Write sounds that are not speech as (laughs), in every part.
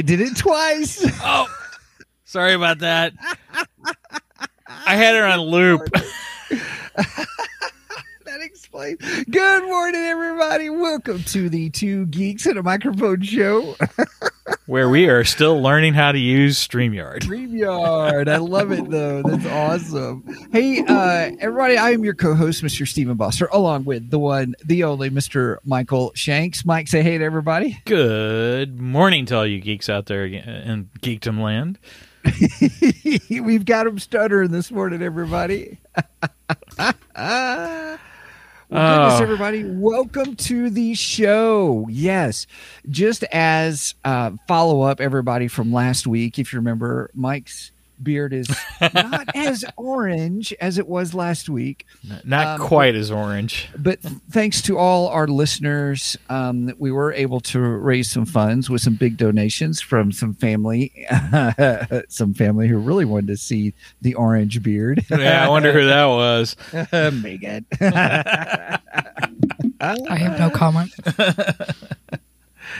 He did it twice. (laughs) Oh, sorry about that. I had her on loop. (laughs) Good morning, everybody. Welcome to the Two Geeks and a Microphone show. (laughs) where we are still learning how to use StreamYard. StreamYard. I love it, though. That's awesome. Hey, uh, everybody, I am your co host, Mr. Stephen Bosser, along with the one, the only Mr. Michael Shanks. Mike, say hey to everybody. Good morning to all you geeks out there in Geekdom land. (laughs) We've got him stuttering this morning, everybody. (laughs) Well, goodness, Oh. everybody. Welcome to the show. Yes. Just as uh, follow up, everybody, from last week, if you remember, Mike's beard is not (laughs) as orange as it was last week. N- Not Um, quite as orange. But thanks to all our listeners, um, we were able to raise some funds with some big donations from some family, (laughs) some family who really wanted to see the orange beard. Yeah, I wonder who that was. (laughs) Megan. I have no comment.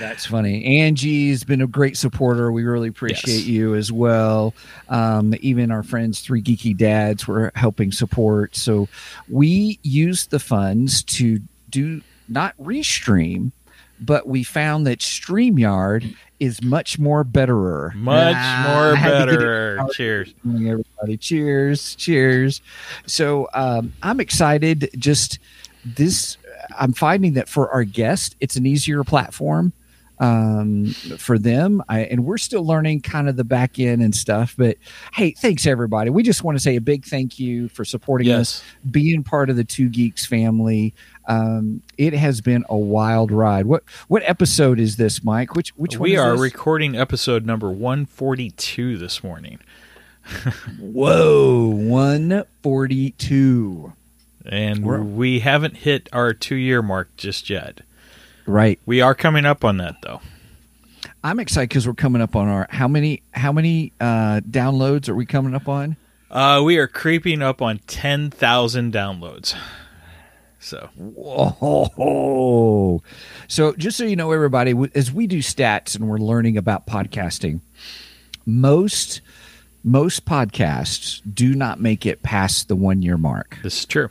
That's funny. Angie's been a great supporter. We really appreciate Yes. you as well. Um, even our friends, Three Geeky Dads, were helping support. So we used the funds to do not restream, but we found that StreamYard is much more betterer. Much Ah, more I had to get it better. Cheers. everybody. Cheers, cheers. So um, I'm excited. Just this, I'm finding that for our guest, it's an easier platform um, for them. I, and we're still learning kind of the back end and stuff. But hey, thanks everybody. We just want to say a big thank you for supporting us, being part of the Two Geeks family. Um, it has been a wild ride. What what episode is this, Mike? Which which one we are this? recording episode number 142 this morning. (laughs) Whoa, one forty two. And We're- we haven't hit our two year mark just yet. Right. We are coming up on that, though. I'm excited because we're coming up on our how many how many uh, downloads are we coming up on? Uh, we are creeping up on 10,000 downloads. So, Whoa! So just so you know, everybody, as we do stats and we're learning about podcasting, most most podcasts do not make it past the one year mark. this is true.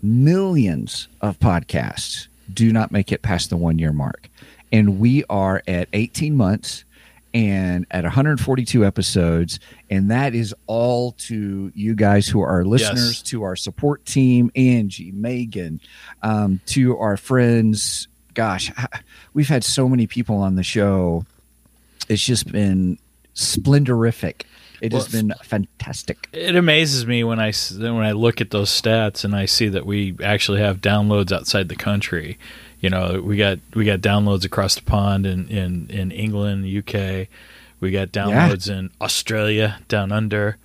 Millions of podcasts do not make it past the one year mark, and we are at 18 months and at 142 episodes and that is all to you guys who are listeners Yes. to our support team angie megan um, to our friends. Gosh we've had so many people on the show. It's just been splendorific it has been fantastic It amazes me when I when I look at those stats and I see that we actually have downloads outside the country. You know, we got we got downloads across the pond in in, in England, UK. We got downloads in Australia, down under.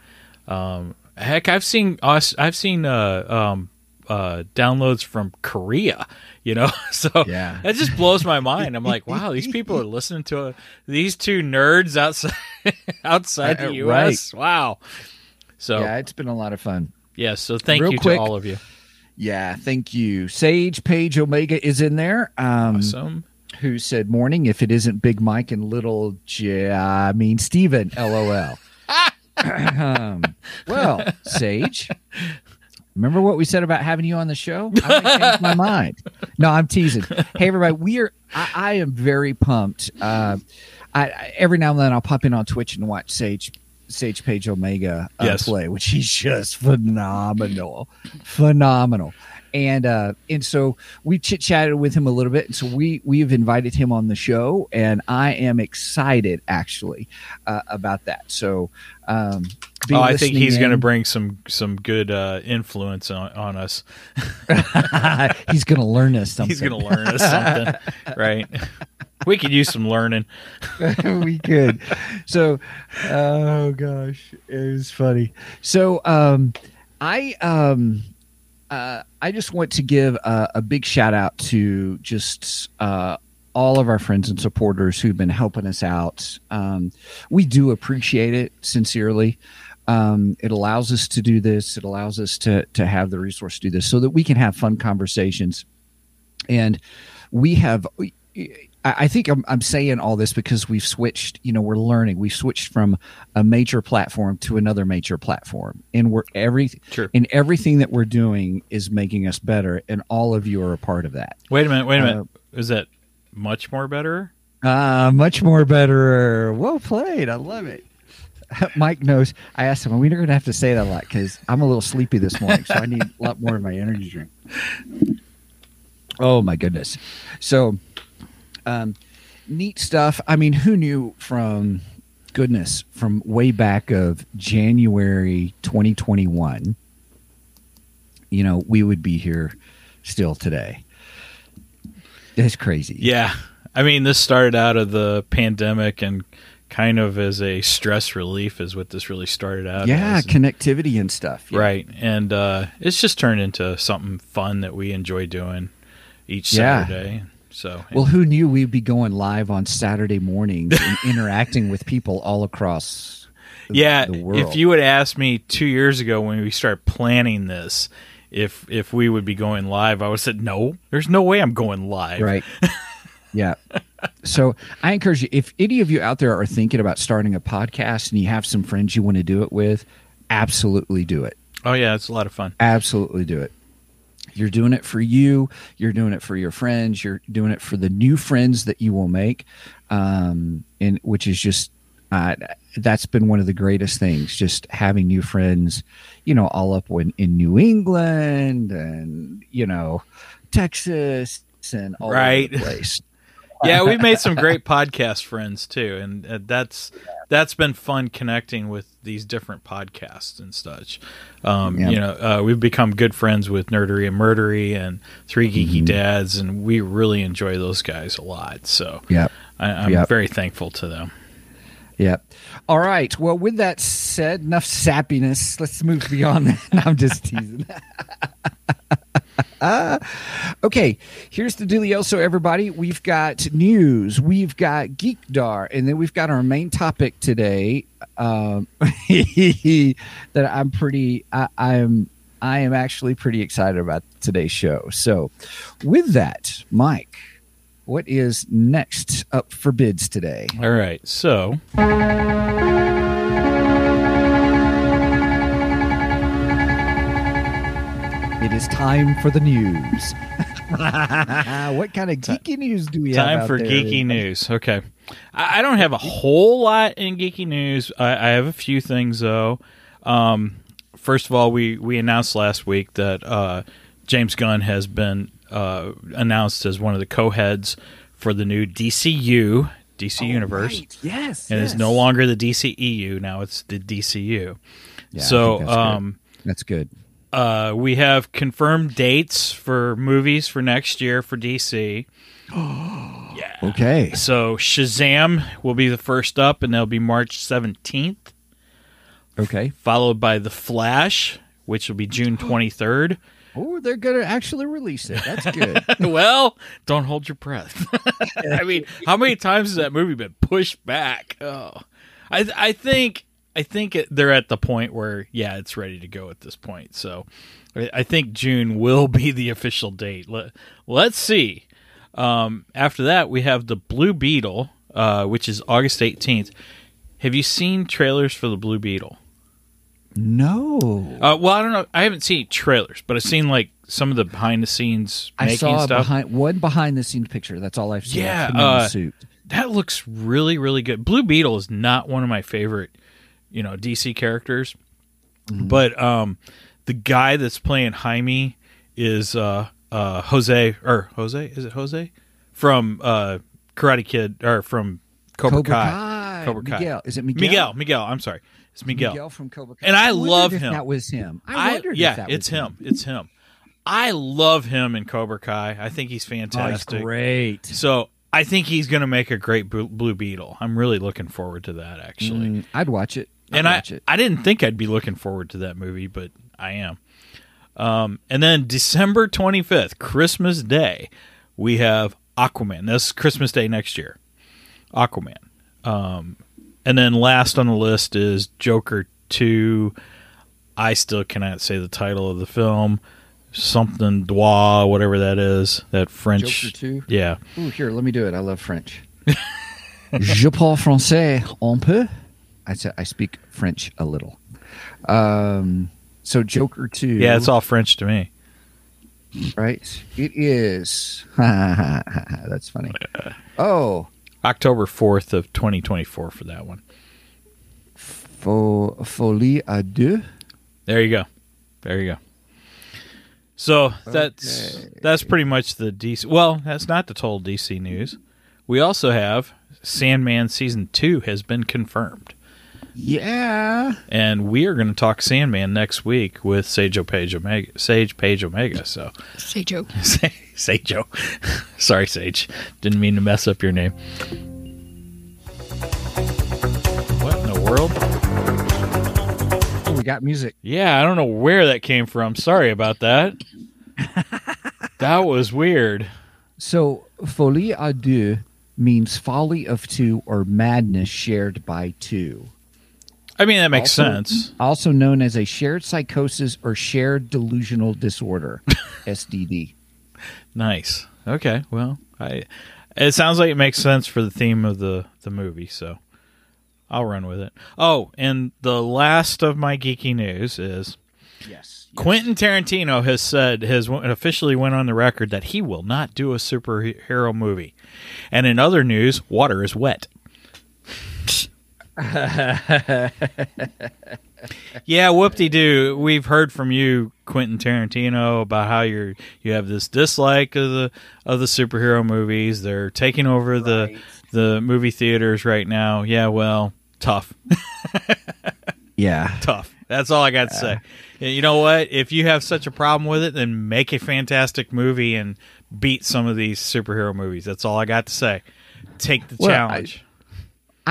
Um, heck, I've seen. I've seen uh, um, uh, downloads from Korea. You know, (laughs) so Yeah. that just blows my mind. I'm like, wow, these (laughs) people are listening to uh these two nerds outside (laughs) outside the Uh, U.S. Wow. So yeah it's been a lot of fun Yeah, so thank Real you quick- to all of you. yeah thank you sage page omega is in there um, Awesome. who said morning if it isn't big mike and little J- i mean steven lol um, well sage remember what we said about having you on the show? I might change my mind. No i'm teasing. Hey everybody we are i, I am very pumped. Uh, I, I every now and then i'll pop in on twitch and watch sage sage page omega uh, Yes. play which he's just phenomenal. Phenomenal. And uh and so we chit chatted with him a little bit. And so we we've invited him on the show and i am excited actually uh, about that. So um oh, I think he's going to bring some some good uh, influence on, on us. (laughs) he's going (laughs) to learn us something. He's going to learn us something, (laughs) right? We could use some learning. we could. So, oh gosh, it was funny. So, um, I um, uh, I just want to give a, a big shout out to just uh, all of our friends and supporters who've been helping us out. Um, we do appreciate it sincerely. Um, it allows us to do this. It allows us to to have the resource to do this, so that we can have fun conversations. And we have. I I think I'm, I'm saying all this because we've switched. You know, we're learning. We've switched from a major platform to another major platform, and we're every Sure. and everything that we're doing is making us better, and all of you are a part of that. Wait a minute. Wait a Uh, minute. Is that much more better? Uh, much more better. Well played. I love it. (laughs) Mike knows. I asked him, we're going to have to say that a lot because I'm a little sleepy this morning, so I need a lot more of my energy drink. Oh, my goodness. So, um, neat stuff. I mean, who knew from goodness, from way back of January 2021, you know, we would be here still today. That's crazy. Yeah. I mean, this started out of the pandemic and kind of as a stress relief is what this really started out yeah as. connectivity and stuff yeah. Right. And uh, it's just turned into something fun that we enjoy doing each Yeah. Saturday. So, well who knew we'd be going live on saturday mornings and (laughs) interacting with people all across the- yeah, the world if you would ask me two years ago when we started planning this, if if we would be going live, I would have said no. There's no way I'm going live. right (laughs) yeah so i encourage you if any of you out there are thinking about starting a podcast and you have some friends you want to do it with absolutely do it Oh yeah, it's a lot of fun. absolutely do it you're doing it for you you're doing it for your friends you're doing it for the new friends that you will make um and which is just uh, that's been one of the greatest things just having new friends you know all up in, in new england and you know texas and all Right. over the place yeah, we've made some great podcast friends too, and uh, that's that's been fun connecting with these different podcasts and such. Um, Yeah. You know, uh, we've become good friends with Nerdery and Murdery and Three Geeky Mm-hmm. Dads, and we really enjoy those guys a lot. So yeah I'm Yep. very thankful to them. Yeah. All right. Well, with that said, enough sappiness. Let's move beyond that. (laughs) I'm just teasing. (laughs) (laughs) okay, here's the dealio. So, everybody, we've got news, we've got Geekdar, and then we've got our main topic today um, (laughs) that I'm pretty, I, I'm, I am actually pretty excited about today's show. So, with that, Mike, what is next up for bids today? All right, so It is time for the news. (laughs) what kind of geeky news do we have? time for there? geeky news. Okay, I, I don't have a whole lot in geeky news. I, I have a few things though. Um, first of all, we we announced last week that uh, James Gunn has been uh, announced as one of the co-heads for the new DCU, DC Universe, Oh, Right. Yes, and yes. it's no longer the DCEU. Now it's the DCU. Yeah, so, that's good. um, that's good. Uh, we have confirmed dates for movies for next year for DC. (gasps) Yeah. Okay. So Shazam will be the first up, and that'll be March seventeenth, Okay. followed by The Flash, which will be June (gasps) twenty third. Oh, they're gonna actually release it. That's good. (laughs) well, don't hold your breath. (laughs) I mean, how many times has that movie been pushed back? Oh, I I think I think it, they're at the point where yeah, it's ready to go at this point. So I, think June will be the official date. Let Let's see. Um, after that, we have the Blue Beetle, uh, which is August eighteenth. Have you seen trailers for the Blue Beetle? no. Uh, well, I don't know. I haven't seen trailers, but I've seen like some of the behind the scenes I making saw stuff. behind one behind the scenes picture. That's all I've seen. Yeah, Of him in the uh, suit. that looks really really good blue beetle is not one of my favorite you know dc characters but um the guy that's playing jaime is uh uh jose or jose is it jose from uh karate kid or from cobra, Cobra kai. Kai. cobra kai Miguel. Is it Miguel? miguel miguel i'm sorry It's Miguel. Miguel from Cobra Kai. And I wondered love if him. That was him. I, I, wondered. yeah, if that it's was him. It's him. I love him in Cobra Kai. I think he's Oh, he's fantastic. great. So I think he's going to make a great Blue Blue Beetle. I'm really looking forward to that, actually. Mm, I'd watch it. I'd and I, it. I didn't think I'd be looking forward to that movie, but I am. Um, and then December 25th, Christmas Day, we have Aquaman. That's Christmas Day next year. Aquaman. Um, and then last on the list is Joker 2. I still cannot say the title of the film. Something Dwa, whatever that is. That French. Joker 2? Yeah. Ooh, here, let me do it. I love French. (laughs) Je parle français un peu. I said I speak French a little. Um, so Joker 2. Yeah, it's all French to me. right. It is. (laughs) That's funny. Oh, October 4th of 2024 for that one. fo- Folie à deux. There you go. There you go. So that's Okay. that's pretty much the DC. Well, that's not the total DC news. We also have Sandman season two has been confirmed, Yeah. and we are going to talk Sandman next week with Sage Page Omega. Sage Page Omega. So Say Joe. Sage Joe. (laughs) (laughs) Sorry, Sage. Didn't mean to mess up your name. What in the world? We got music. Yeah, I don't know where that came from. Sorry about that. (laughs) that was weird. So, folie à deux means folly of two or madness shared by two. I mean, that makes Also- sense. Also known as a shared psychosis or shared delusional disorder, (laughs) SDD. Nice. Okay. Well, I. It sounds like it makes sense for the theme of the the movie, so I'll run with it. Oh, and the last of my geeky news is Yes. Quentin Tarantino has said has officially went on the record that he will not do a superhero movie. And in other news, water is wet. Yeah, whoop de doo. We've heard from you, Quentin Tarantino, about how you're you have this dislike of the of the superhero movies. They're taking over the the movie theaters right now. Yeah, well, tough. (laughs) Yeah. tough. That's all I got to say. You know what? If you have such a problem with it, then make a fantastic movie and beat some of these superhero movies. That's all I got to say. Take the Well, challenge. I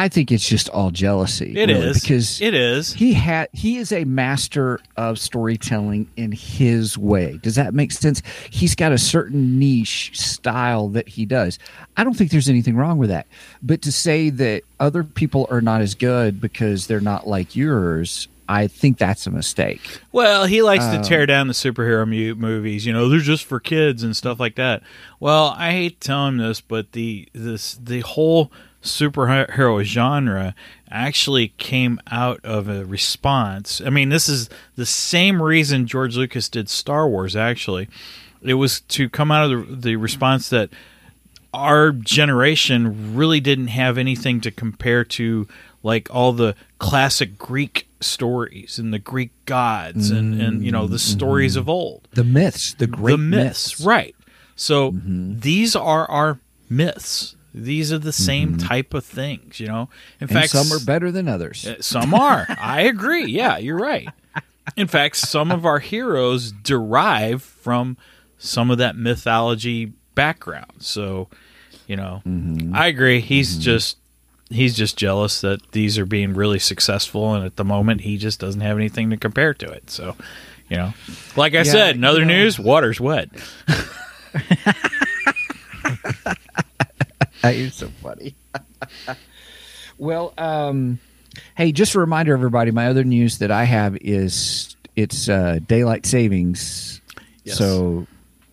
think it's just all jealousy. It is really, because it is. he had he is a master of storytelling in his way. Does that make sense? He's got a certain niche style that he does. I don't think there's anything wrong with that. But to say that other people are not as good because they're not like yours, I think that's a mistake. Well, he likes to Um, tear down the superhero mu- movies. You know, they're just for kids and stuff like that. Well, I hate to tell him this, but the this the whole superhero genre actually came out of a response. I mean, this is the same reason George Lucas did Star Wars. Actually, it was to come out of the, the response that our generation really didn't have anything to compare to like all the classic Greek stories and the Greek gods and, and you know the stories of old. The myths, the great the myths, right. So Mm-hmm. these are our myths. These are the same type of things, you know. In Mm-hmm. and fact, some are better than others. uh, Some are. I agree. Yeah, you're right. In fact, some of our heroes derive from some of that mythology background. So, you know, I agree. He's just he's just jealous that these are being really successful and at the moment he just doesn't have anything to compare to it. So, you know, like I Yeah, said, in other know- news, water's wet. (laughs) (laughs) You're so funny. (laughs) well, um, hey, just a reminder, everybody. My other news that I have is it's uh, daylight savings. Yes. So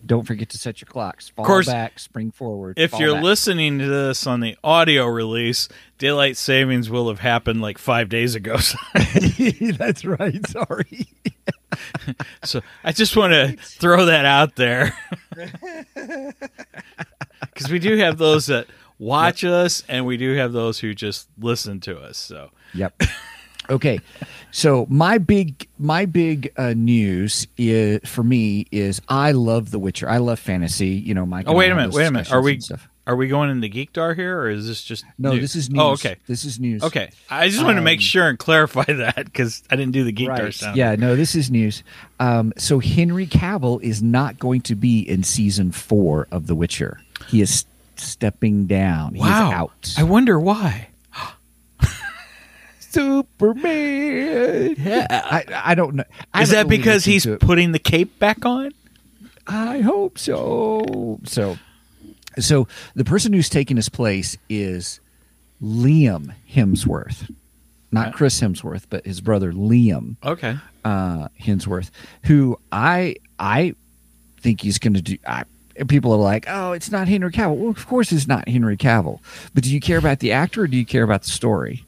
don't forget to set your clocks. Fall course, back, spring forward. If you're back. listening to this on the audio release, daylight savings will have happened like 5 days ago. (laughs) that's right. Sorry. So I just want to throw that out there because we do have those that watch us, and we do have those who just listen to us. So Yep. Okay. So my big my big uh, news is for me is I love The Witcher. I love fantasy. You know, Mike. Oh, wait a minute, wait a minute. Are we- are we going into Geekdar here, or is this just No, news? this is news. Oh, okay, This is news. okay. I just wanted to make Um, sure and clarify (laughs) that because I didn't do the Geekdar Right. sound. Yeah, no, this is news. Um, so Henry Cavill is not going to be in season four of The Witcher. He is stepping down. Wow. He's out. I wonder why. (gasps) Superman. Yeah, I, I don't know. I Is haven't that really because he's putting the cape back on? I hope so. So, so the person who's taking his place is Liam Hemsworth, not Chris Hemsworth, but his brother Liam Okay. uh, Hemsworth, who I I think he's going to do. I, people are like, "Oh, it's not Henry Cavill." Well, of course, it's not Henry Cavill. But do you care about the actor or do you care about the story?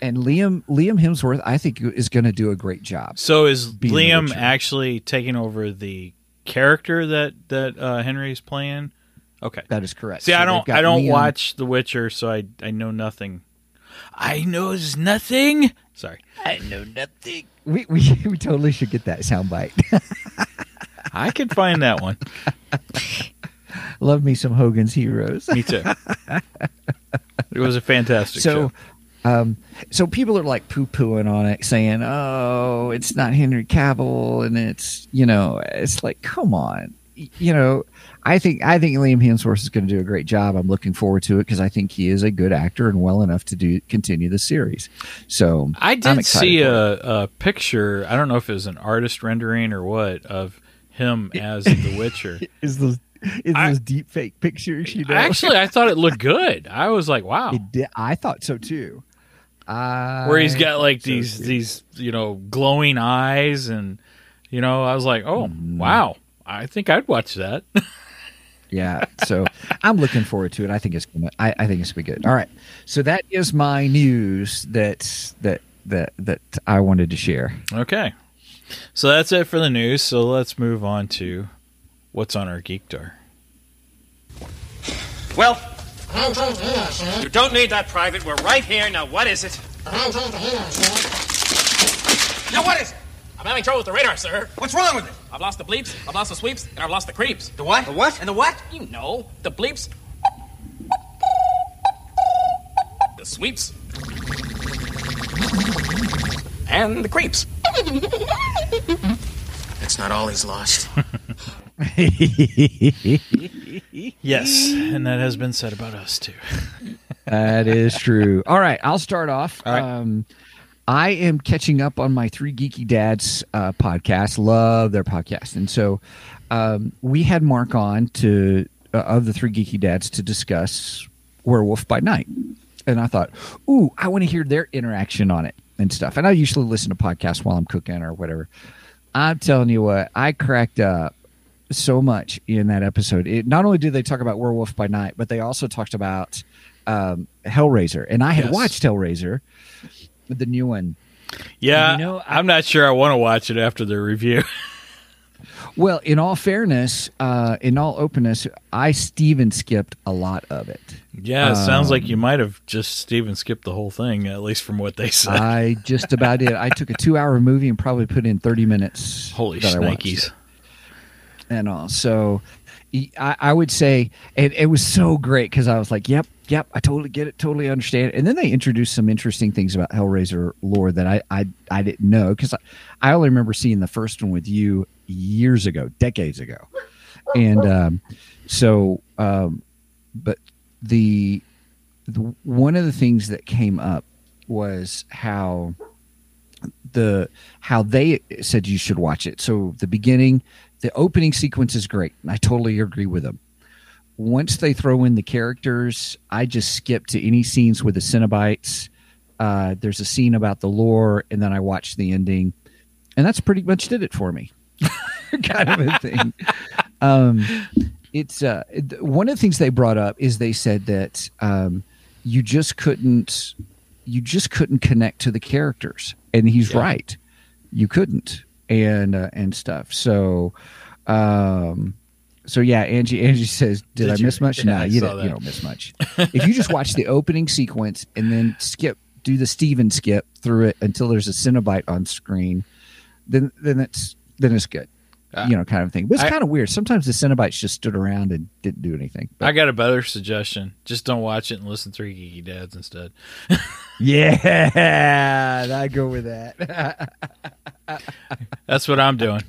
And Liam Liam Hemsworth, I think, is going to do a great job. So is Liam actually taking over the character that that uh, Henry's playing? Okay. That is correct. See, So I don't I don't Liam- watch The Witcher, so I I know nothing. I knows nothing. Sorry. I know nothing. We, we (laughs) we totally should get that soundbite. (laughs) I can find that one. (laughs) Love me some Hogan's Heroes. Me too. It was a fantastic so show. um so people are like poo pooing on it saying oh it's not henry cavill and it's you know it's like come on you know i think i think liam hemsworth is going to do a great job i'm looking forward to it because i think he is a good actor and well enough to do continue the series so I did see a, a picture. I don't know if it was an artist rendering or what of him (laughs) as the Witcher. (laughs) is those is I- those deep fake pictures you know Actually, I thought it looked (laughs) good. I was like, wow. it did, i thought so too I Where he's got like these too. these you know glowing eyes and you know I was like, oh Mm-hmm. wow, I think I'd watch that. Yeah, so I'm looking forward to it. I think it's gonna. I, I think it's gonna be good. All right, so that is my news that that that that I wanted to share. okay, so that's it for the news. So let's move on to what's on our Geekdar. Well, you don't need that private. We're right here. Now, what is it? Now, what is it? I'm having trouble with the radar, sir. What's wrong with it? I've lost the bleeps, I've lost the sweeps, and I've lost the creeps. The what? The what? And the what? You know, the bleeps, the sweeps, and the creeps. That's not all he's lost. (laughs) Yes, and that has been said about us too. (laughs) That is true. All right, I'll start off. All right. Um, I am catching up on my three geeky dads uh, podcast. Love their podcast, and so um, we had Mark on to uh, of the three geeky dads to discuss Werewolf by Night, and I thought, ooh, I want to hear their interaction on it and stuff. And I usually listen to podcasts while I'm cooking or whatever. I'm telling you what, I cracked up so much in that episode. It, not only did they talk about Werewolf by Night, but they also talked about um, Hellraiser, and I had Yes. watched Hellraiser, the new one. Yeah, You know, I- I'm not sure I want to watch it after the review. (laughs) Well, in all fairness, uh, in all openness, I Steven skipped a lot of it. yeah, it sounds like Um, you might have just Steven skipped the whole thing, at least from what they said. I just about did. I took a two-hour movie and probably put in thirty minutes. Holy that I watched shnikes. and all. So I, I would say it, it was so great because I was like, yep, yep, I totally get it, totally understand. And then they introduced some interesting things about Hellraiser lore that I I, I didn't know because I, I only remember seeing the first one with you years ago, decades ago, and um, so um, but the, the one of the things that came up was how the how they said you should watch it. So the beginning, the opening sequence is great. and I totally agree with them. Once they throw in the characters, I just skip to any scenes with the Cenobites. Uh, there's a scene about the lore, and then I watch the ending, and that's pretty much did it for me. (laughs) kind of a thing. Um, it's uh, one of the things they brought up is they said that um, you just couldn't you just couldn't connect to the characters and he's Yeah. right you couldn't and uh, and stuff so um so yeah angie angie says did, Did i you? miss much (laughs) Yeah, no you, you don't miss much if you just watch the opening sequence and then skip do the steven skip through it until there's a Cenobite on screen then then it's then it's good you know, kind of thing. But it's kind of weird. Sometimes the Cenobites just stood around and didn't do anything. But I got a better suggestion. Just don't watch it and listen to Three Geeky Dads instead. (laughs) yeah, I go with that. (laughs) That's what I'm doing.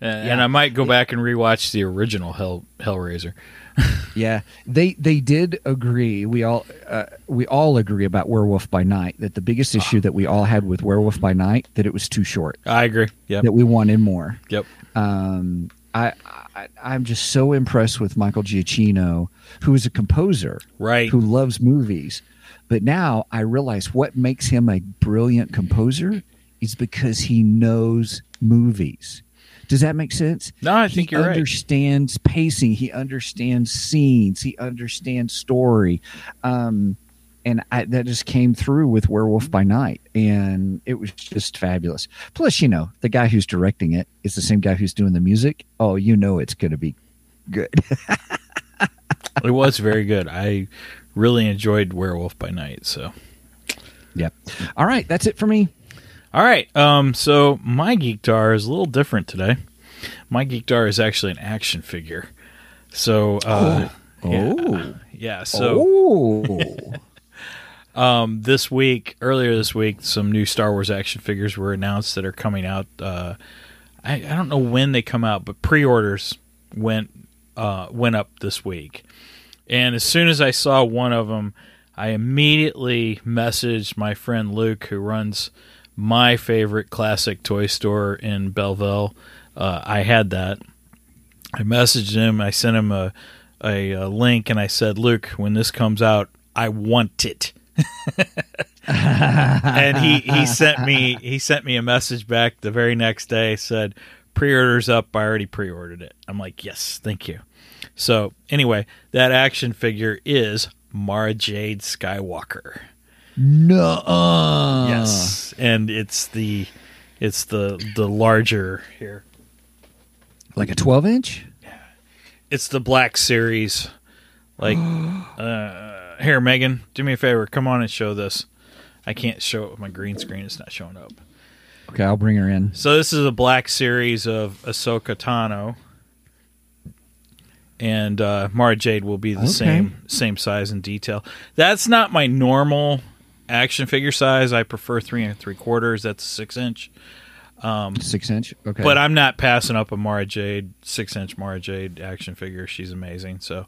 Uh, And Yeah. I might go back and rewatch the original Hell Hellraiser. (laughs) yeah, they they did agree. We all uh, we all agree about Werewolf by Night. That the biggest issue that we all had with Werewolf by Night that it was too short. I agree. Yep. That we wanted more. Yep. um, I, I I'm just so impressed with Michael Giacchino, who is a composer, Right. who loves movies. But now I realize what makes him a brilliant composer is because he knows movies. Does that make sense? No, I think he you're right. understands pacing. He understands scenes. He understands story. Um, and I, that just came through with Werewolf by Night, and it was just fabulous. Plus, you know, the guy who's directing it is the same guy who's doing the music. Oh, you know, it's going to be good. (laughs) It was very good. I really enjoyed Werewolf by Night. So, yep. All right, that's it for me. All right. Um. So my Geekdar is a little different today. My Geekdar is actually an action figure. So, uh, yeah, Oh, yeah. So, oh, (laughs) um, this week, earlier this week, some new Star Wars action figures were announced that are coming out. Uh, I, I don't know when they come out, but pre-orders went uh, went up this week. And as soon as I saw one of them, I immediately messaged my friend Luke, who runs my favorite classic toy store in Belleville. Uh, I had that. I messaged him. I sent him a, a, a link, and I said, "Luke, when this comes out, I want it." (laughs) and he, he sent me he sent me a message back the very next day. Said, "Pre-orders up. I already pre-ordered it." I'm like, "Yes, thank you." So anyway, that action figure is Mara Jade Skywalker. No. Yes, and it's the it's the the larger here. like a twelve inch. Yeah, it's the Black Series. Like, (gasps) uh, here, Megan, do me a favor. Come on and show this. I can't show it with my green screen. It's not showing up. Okay, I'll bring her in. So this is a Black Series of Ahsoka Tano, and uh, Mara Jade will be the Okay. same same size and detail. That's not my normal action figure size. I prefer three and three quarters. That's six inch. Um, Six inch. Okay, But I'm not passing up a Mara Jade six inch Mara Jade action figure. She's amazing. So,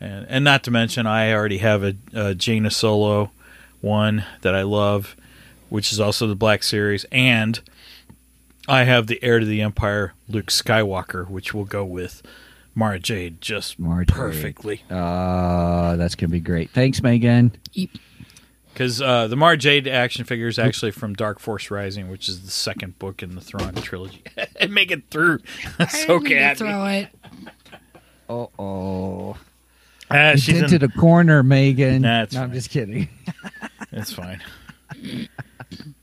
and and not to mention, I already have a, a Jaina Solo one that I love, which is also the Black Series, and I have the Heir to the Empire Luke Skywalker, which will go with Mara Jade just Mara Jade. perfectly. Uh, that's gonna be great. Thanks, Megan. Because uh, the Mara Jade action figure is actually from Dark Force Rising, which is the second book in the Thrawn trilogy. (laughs) and make it through. (laughs) so cat. it. Oh, oh. You she's in- dented a corner, Megan. Nah, no, I'm just kidding. (laughs) It's fine.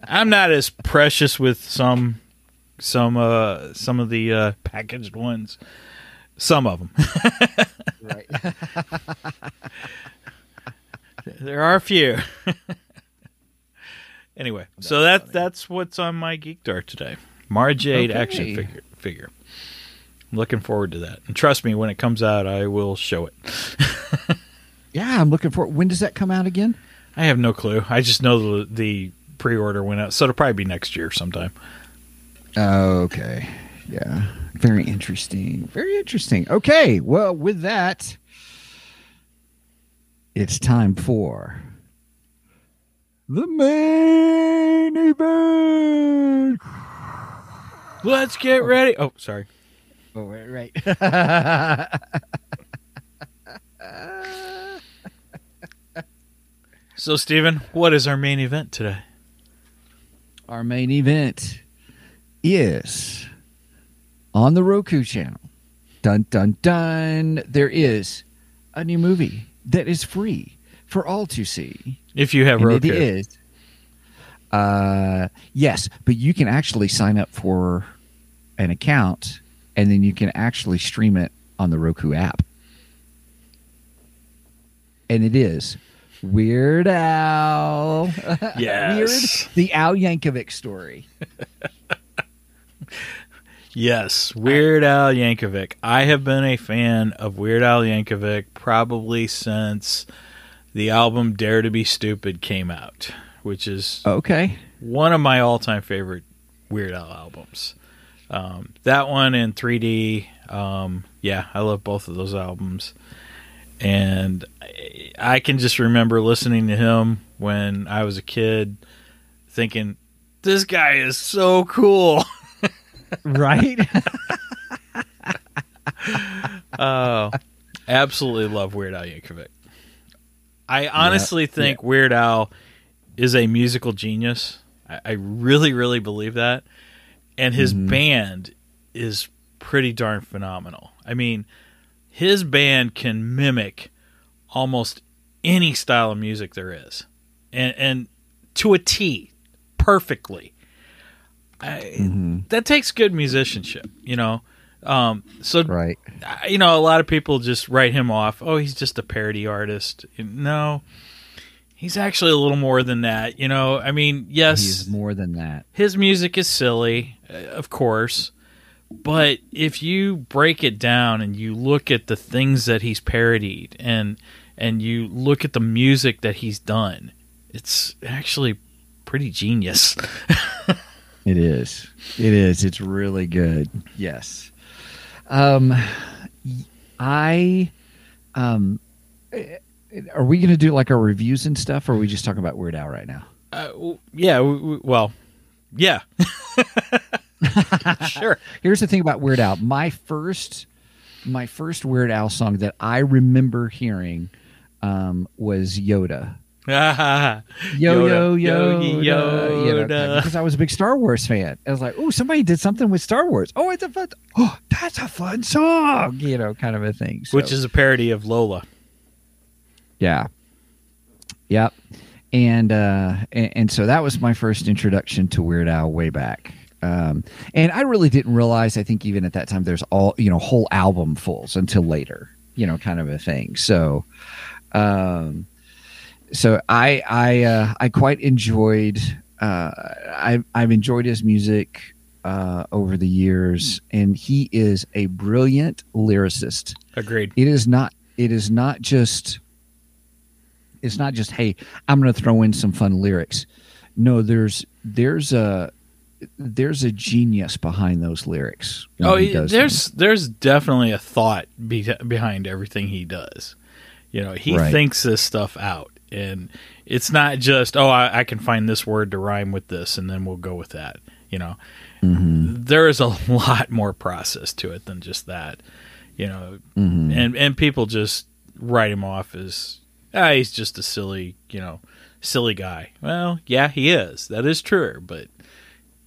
I'm not as precious with some some uh some of the uh packaged ones. Some of them. right. There are a few. (laughs) anyway, so that that's what's on my Geekdar today. Mara Jade Okay. action figure figure. I'm looking forward to that. And trust me, when it comes out, I will show it. (laughs) Yeah, I'm looking for. When does that come out again? I have no clue. I just know the, the pre-order went out, so it'll probably be next year sometime. Okay. Yeah. Very interesting. Very interesting. Okay. Well, with that, it's time for the main event. Let's get oh. ready. Oh, sorry. Oh, right. right. (laughs) So, Steven, what is our main event today? Our main event is on the Roku channel. Dun dun dun. There is a new movie that is free for all to see. If you have And Roku. it is. Uh, yes, but you can actually sign up for an account, and then you can actually stream it on the Roku app. And it is Weird Al. (laughs) Yes. Weird, the Al Yankovic story. (laughs) Yes, Weird Al Yankovic. I have been a fan of Weird Al Yankovic probably since the album Dare to Be Stupid came out, which is Okay. one of my all-time favorite Weird Al albums. Um, that one and 3D. Um, yeah, I love both of those albums. And I- I can just remember listening to him when I was a kid, thinking, "This guy is so cool." (laughs) Right? (laughs) Oh, absolutely love Weird Al Yankovic. I honestly think Weird Al is a musical genius. I, I really, really believe that, and his mm-hmm. band is pretty darn phenomenal. I mean, his band can mimic almost any style of music there is, and and to a T, perfectly. I, That takes good musicianship, you know. Um, so right. You know, a lot of people just write him off. Oh, he's just a parody artist. No, he's actually a little more than that. You know, I mean, yes, He's more than that. his music is silly, uh, of course, but if you break it down and you look at the things that he's parodied and and you look at the music that he's done, it's actually pretty genius. (laughs) It is. It is. It's really good. Yes. Um, I, um, eh, are we going to do like our reviews and stuff, or are we just talking about Weird Al right now? Uh, yeah, well, yeah, (laughs) sure. Here's the thing about Weird Al. My first, my first Weird Al song that I remember hearing, um, was Yoda. Yo yo yo You know, because I was a big Star Wars fan. I was like, oh, somebody did something with Star Wars. Oh, it's a fun. Oh, that's a fun song. You know, kind of a thing. So- which is a parody of Lola. Yeah. Yep. And uh and, and so that was my first introduction to Weird Al way back. Um and I really didn't realize I think even at that time there's all you know whole album fulls until later, you know, kind of a thing. So um so I I uh I quite enjoyed uh I I've enjoyed his music uh over the years and he is a brilliant lyricist Agreed. it is not it is not just it's not just hey i'm going to throw in some fun lyrics no there's there's a there's a genius behind those lyrics Oh, he there's there's definitely a thought be- behind everything he does. You know, he Right. thinks this stuff out, and it's not just oh, I, I can find this word to rhyme with this, and then we'll go with that. You know, Mm-hmm. there is a (laughs) lot more process to it than just that. You know, Mm-hmm. and and people just write him off as ah, he's just a silly, you know, silly guy. Well, yeah, he is. That is true, but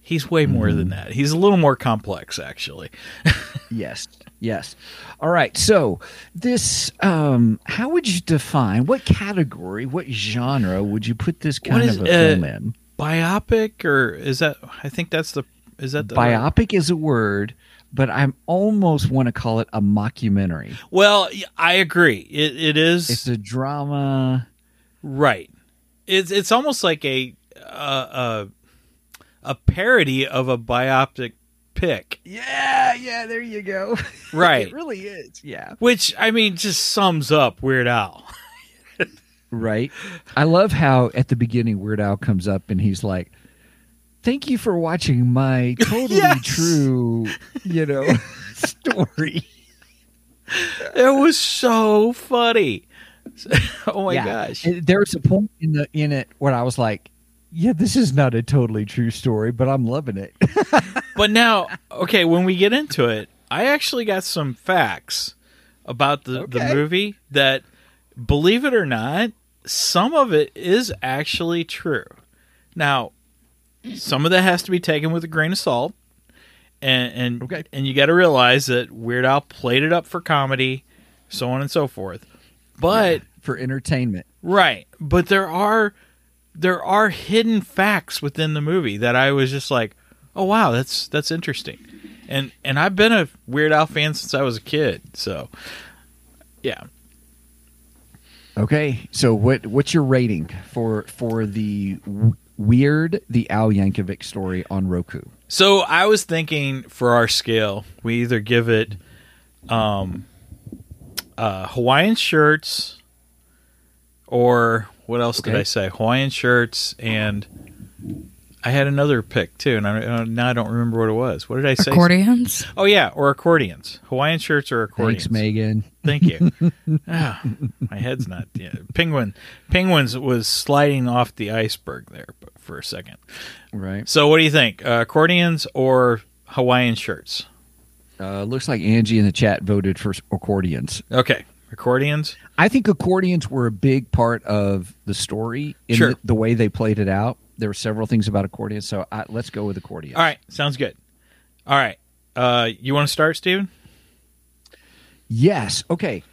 he's way more Mm-hmm. than that. He's a little more complex, actually. (laughs) yes yes all right so this um how would you define what category what genre would you put this kind is, of a uh, film in Biopic, or is that? I think that's the. Is that the biopic is a word but i almost want to call it a mockumentary Well, I agree. It it is it's a drama right. It's it's almost like a uh a a, a parody of a biopic pick, Yeah, yeah, there you go. (laughs) right? it really is. Yeah. Which I mean, just sums up Weird Al. Right. I love how at the beginning Weird Al comes up and he's like, Thank you for watching my totally (laughs) Yes. true, you know, (laughs) story. It was so funny. oh my Yeah. gosh! And There was a point in the in it where I was like, Yeah, this is not a totally true story, but I'm loving it. (laughs) But now, okay, when we get into it, I actually got some facts about the, the movie that, believe it or not, some of it is actually true. Now, some of that has to be taken with a grain of salt, and and Okay. and you got to realize that Weird Al played it up for comedy, so on and so forth. But for entertainment. Right, but there are there are hidden facts within the movie that I was just like, "Oh wow, that's that's interesting." And and I've been a Weird Al fan since I was a kid, so yeah. Okay, so what what's your rating for for the w- Weird the Al Yankovic story on Roku. So I was thinking for our scale, we either give it um, uh, Hawaiian shirts or what else did I say? Hawaiian shirts and I had another pick too, and I, uh, now I don't remember what it was. What did I say? Accordions. Oh yeah, or accordions. Hawaiian shirts or accordions. Thanks, Megan. Thank you. (laughs) ah, my head's not. Yeah. Penguin. Penguins was sliding off the iceberg there for a second. Right. So what do you think? Uh, accordions or Hawaiian shirts? Uh, looks like Angie in the chat voted for accordions. Okay, accordions. I think accordions were a big part of the story in Sure. the, the way they played it out. There were several things about accordions, so I, let's go with accordions. All right, sounds good. All right, uh, you want to start, Steven? Yes. Okay.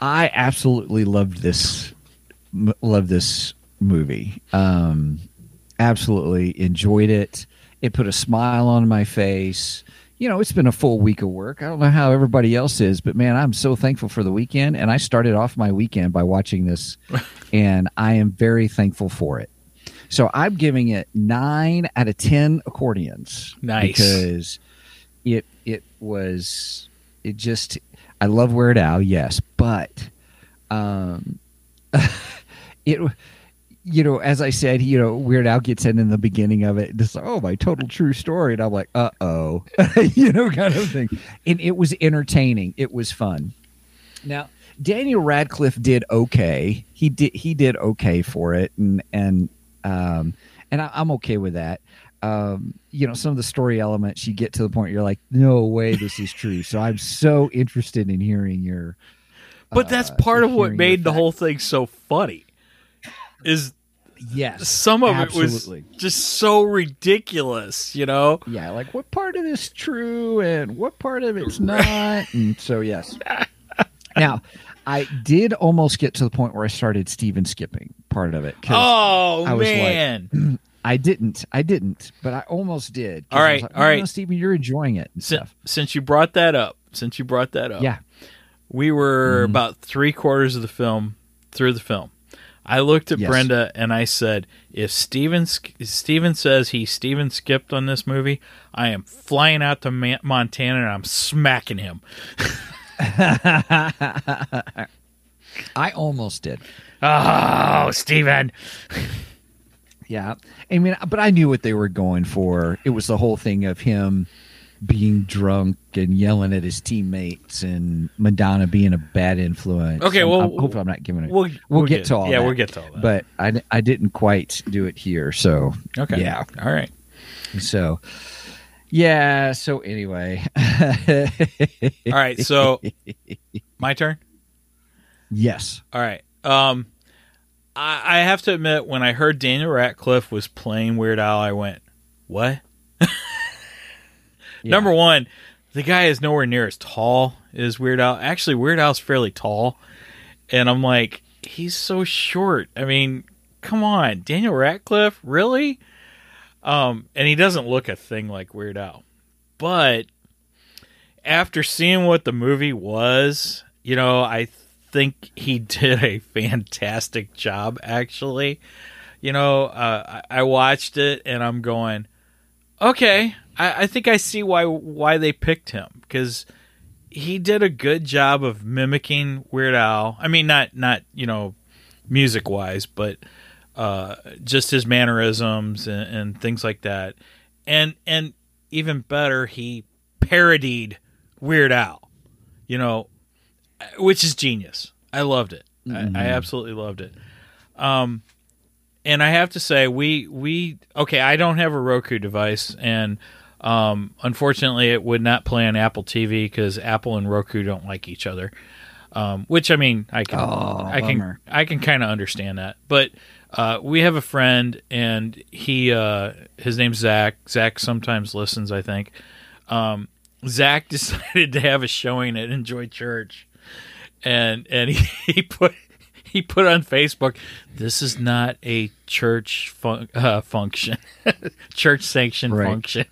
I absolutely loved this. m- Loved this movie. Um, absolutely enjoyed it. It put a smile on my face. You know, it's been a full week of work. I don't know how everybody else is, but man, I'm so thankful for the weekend. And I started off my weekend by watching this, (laughs) and I am very thankful for it. So I'm giving it nine out of ten accordions. Nice. because it it was it just I love Weird Al, yes, but um, (laughs) it you know as I said, you know Weird Al gets in in the beginning of it, just oh my total true story, and I'm like uh oh, (laughs) you know kind of thing, and it was entertaining, it was fun. Now Daniel Radcliffe did okay. He did he did okay for it, and and um, and I, I'm okay with that. Um, you know, some of the story elements you get to the point you're like, no way, this is true. So I'm so interested in hearing your. But that's uh, part of what made the whole thing so funny. Is Yes, some of absolutely. it was just so ridiculous, you know? yeah, like what part of this true and what part of it's not, (laughs) and so yes. Now, I did almost get to the point where I started Steven skipping part of it Oh I was like- man! (clears throat) I didn't. I didn't, but I almost did. All right, like, all right. "No, Steven, you're enjoying it since, since you brought that up, since you brought that up, Yeah. we were Mm-hmm. about three quarters of the film through the film. I looked at Yes. Brenda and I said, "If Steven Steven says he Steven skipped on this movie, I am flying out to Ma- Montana and I'm smacking him." (laughs) I almost did. Oh, Steven. Yeah. I mean, but I knew what they were going for. It was the whole thing of him being drunk and yelling at his teammates and Madonna being a bad influence. Okay, I'm- well, I'm, hopefully I'm not giving it. we'll- We'll, we'll get, get- to all yeah, that. we'll get to all that. But I, I didn't quite do it here. So, Okay. yeah. All right. So, yeah. So, anyway. (laughs) All right. So, my turn. yes. All right. Um, I, I have to admit, when I heard Daniel Radcliffe was playing Weird Al, I went, "What?" (laughs) Number one, the guy is nowhere near as tall as Weird Al. Actually, Weird Al's fairly tall, and I'm like, he's so short. I mean, come on, Daniel Radcliffe, really? Um, and he doesn't look a thing like Weird Al, but after seeing what the movie was, you know, I think he (laughs) did a fantastic job. Actually, you know, uh, I watched it and I'm going, okay, I, I think I see why why they picked him because he did a good job of mimicking Weird Al. I mean, not not you know, music wise, but uh, just his mannerisms and, and things like that. And and even better, he parodied Weird Al. You know, which is genius. I loved it. I, I absolutely loved it. Um, and I have to say, we we okay. I don't have a Roku device, and um, unfortunately, it would not play on Apple TV because Apple and Roku don't like each other. Um, which I mean, I can Oh, I can. I can kind of understand that, but uh, we have a friend, and he uh, his name's Zach. Zach sometimes listens, I think. Um, Zach (laughs) decided to have a showing at Enjoy Church, and and he, (laughs) he put he put on Facebook, "This is not a church fun- uh, function, (laughs) church sanctioned Right. function."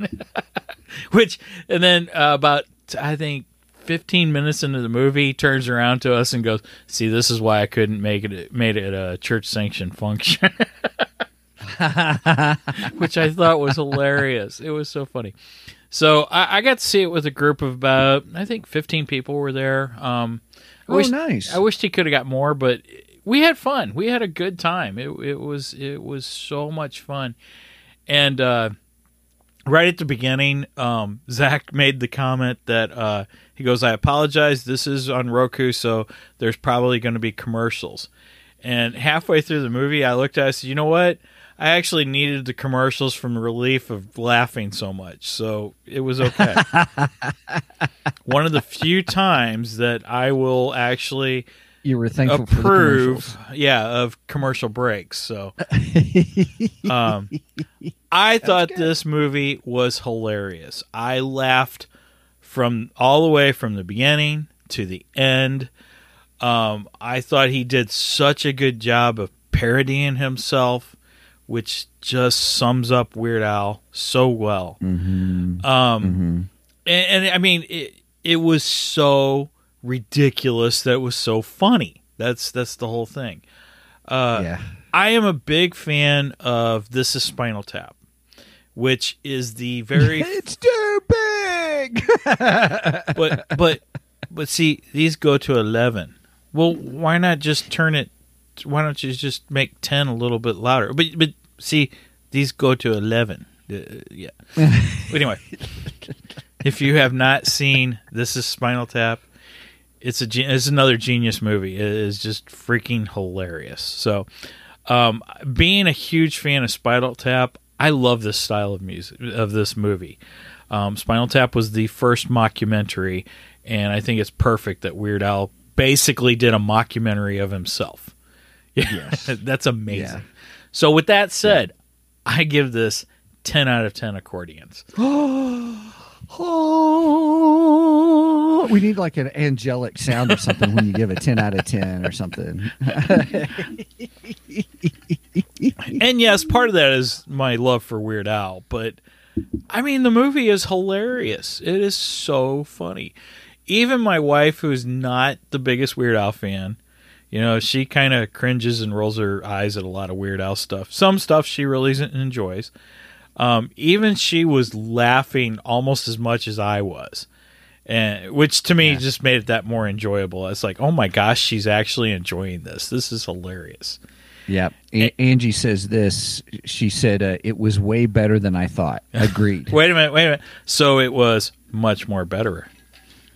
(laughs) Which, and then uh, about I think. 15 minutes into the movie he turns around to us and goes see this is why i couldn't make it made it a church sanctioned function (laughs) which I thought was hilarious. It was so funny. So I, I got to see it with a group of about I think 15 people were there. Um, I Oh, wish- nice. I wished he could have got more, but we had fun. We had a good time. It it was it was so much fun, and uh, right at the beginning, um, Zach made the comment that uh, he goes, "I apologize. This is on Roku, so there's probably going to be commercials." And halfway through the movie, I looked at it and said, "You know what? I actually needed the commercials from relief of laughing so much, so it was okay." (laughs) One of the few times that I will actually You were thankful for approve yeah of commercial breaks so. (laughs) Um i thought this movie was hilarious. I laughed from all the way from the beginning to the end. Um i thought he did such a good job of parodying himself which just sums up weird al so well. Um and, and i mean it it was so ridiculous that it was so funny that's that's the whole thing uh yeah. I am a big fan of This is Spinal Tap, which is the very (laughs) It's too big. (laughs) but but but see these go to 11. Well, why not just turn it why don't you just make 10 a little bit louder? But but see these go to 11. Uh, yeah. (laughs) anyway, if you have not seen This is Spinal Tap, it's a it's another genius movie. It is just freaking hilarious. So, um, being a huge fan of Spinal Tap, I love this style of music of this movie. Um, Spinal Tap was the first mockumentary, and I think it's perfect that Weird Al basically did a mockumentary of himself. (laughs) Yeah, that's amazing. Yeah. So, with that said, I give this ten out of ten accordions. (gasps) (gasps) (gasps) Oh, we need like an angelic sound or something when you give a 10 out of 10 or something. (laughs) and yes, part of that is my love for Weird Al, but I mean, the movie is hilarious. It is so funny. Even my wife, who's not the biggest Weird Al fan, you know, she kind of cringes and rolls her eyes at a lot of Weird Al stuff. Some stuff she really enjoys. Um, even she was laughing almost as much as I was. And which to me just made it that more enjoyable. It's like, oh my gosh, she's actually enjoying this. This is hilarious. Yep. A- Angie says this. She said uh, it was way better than I thought. (laughs) Agreed. Wait a minute, wait a minute. So it was much more better.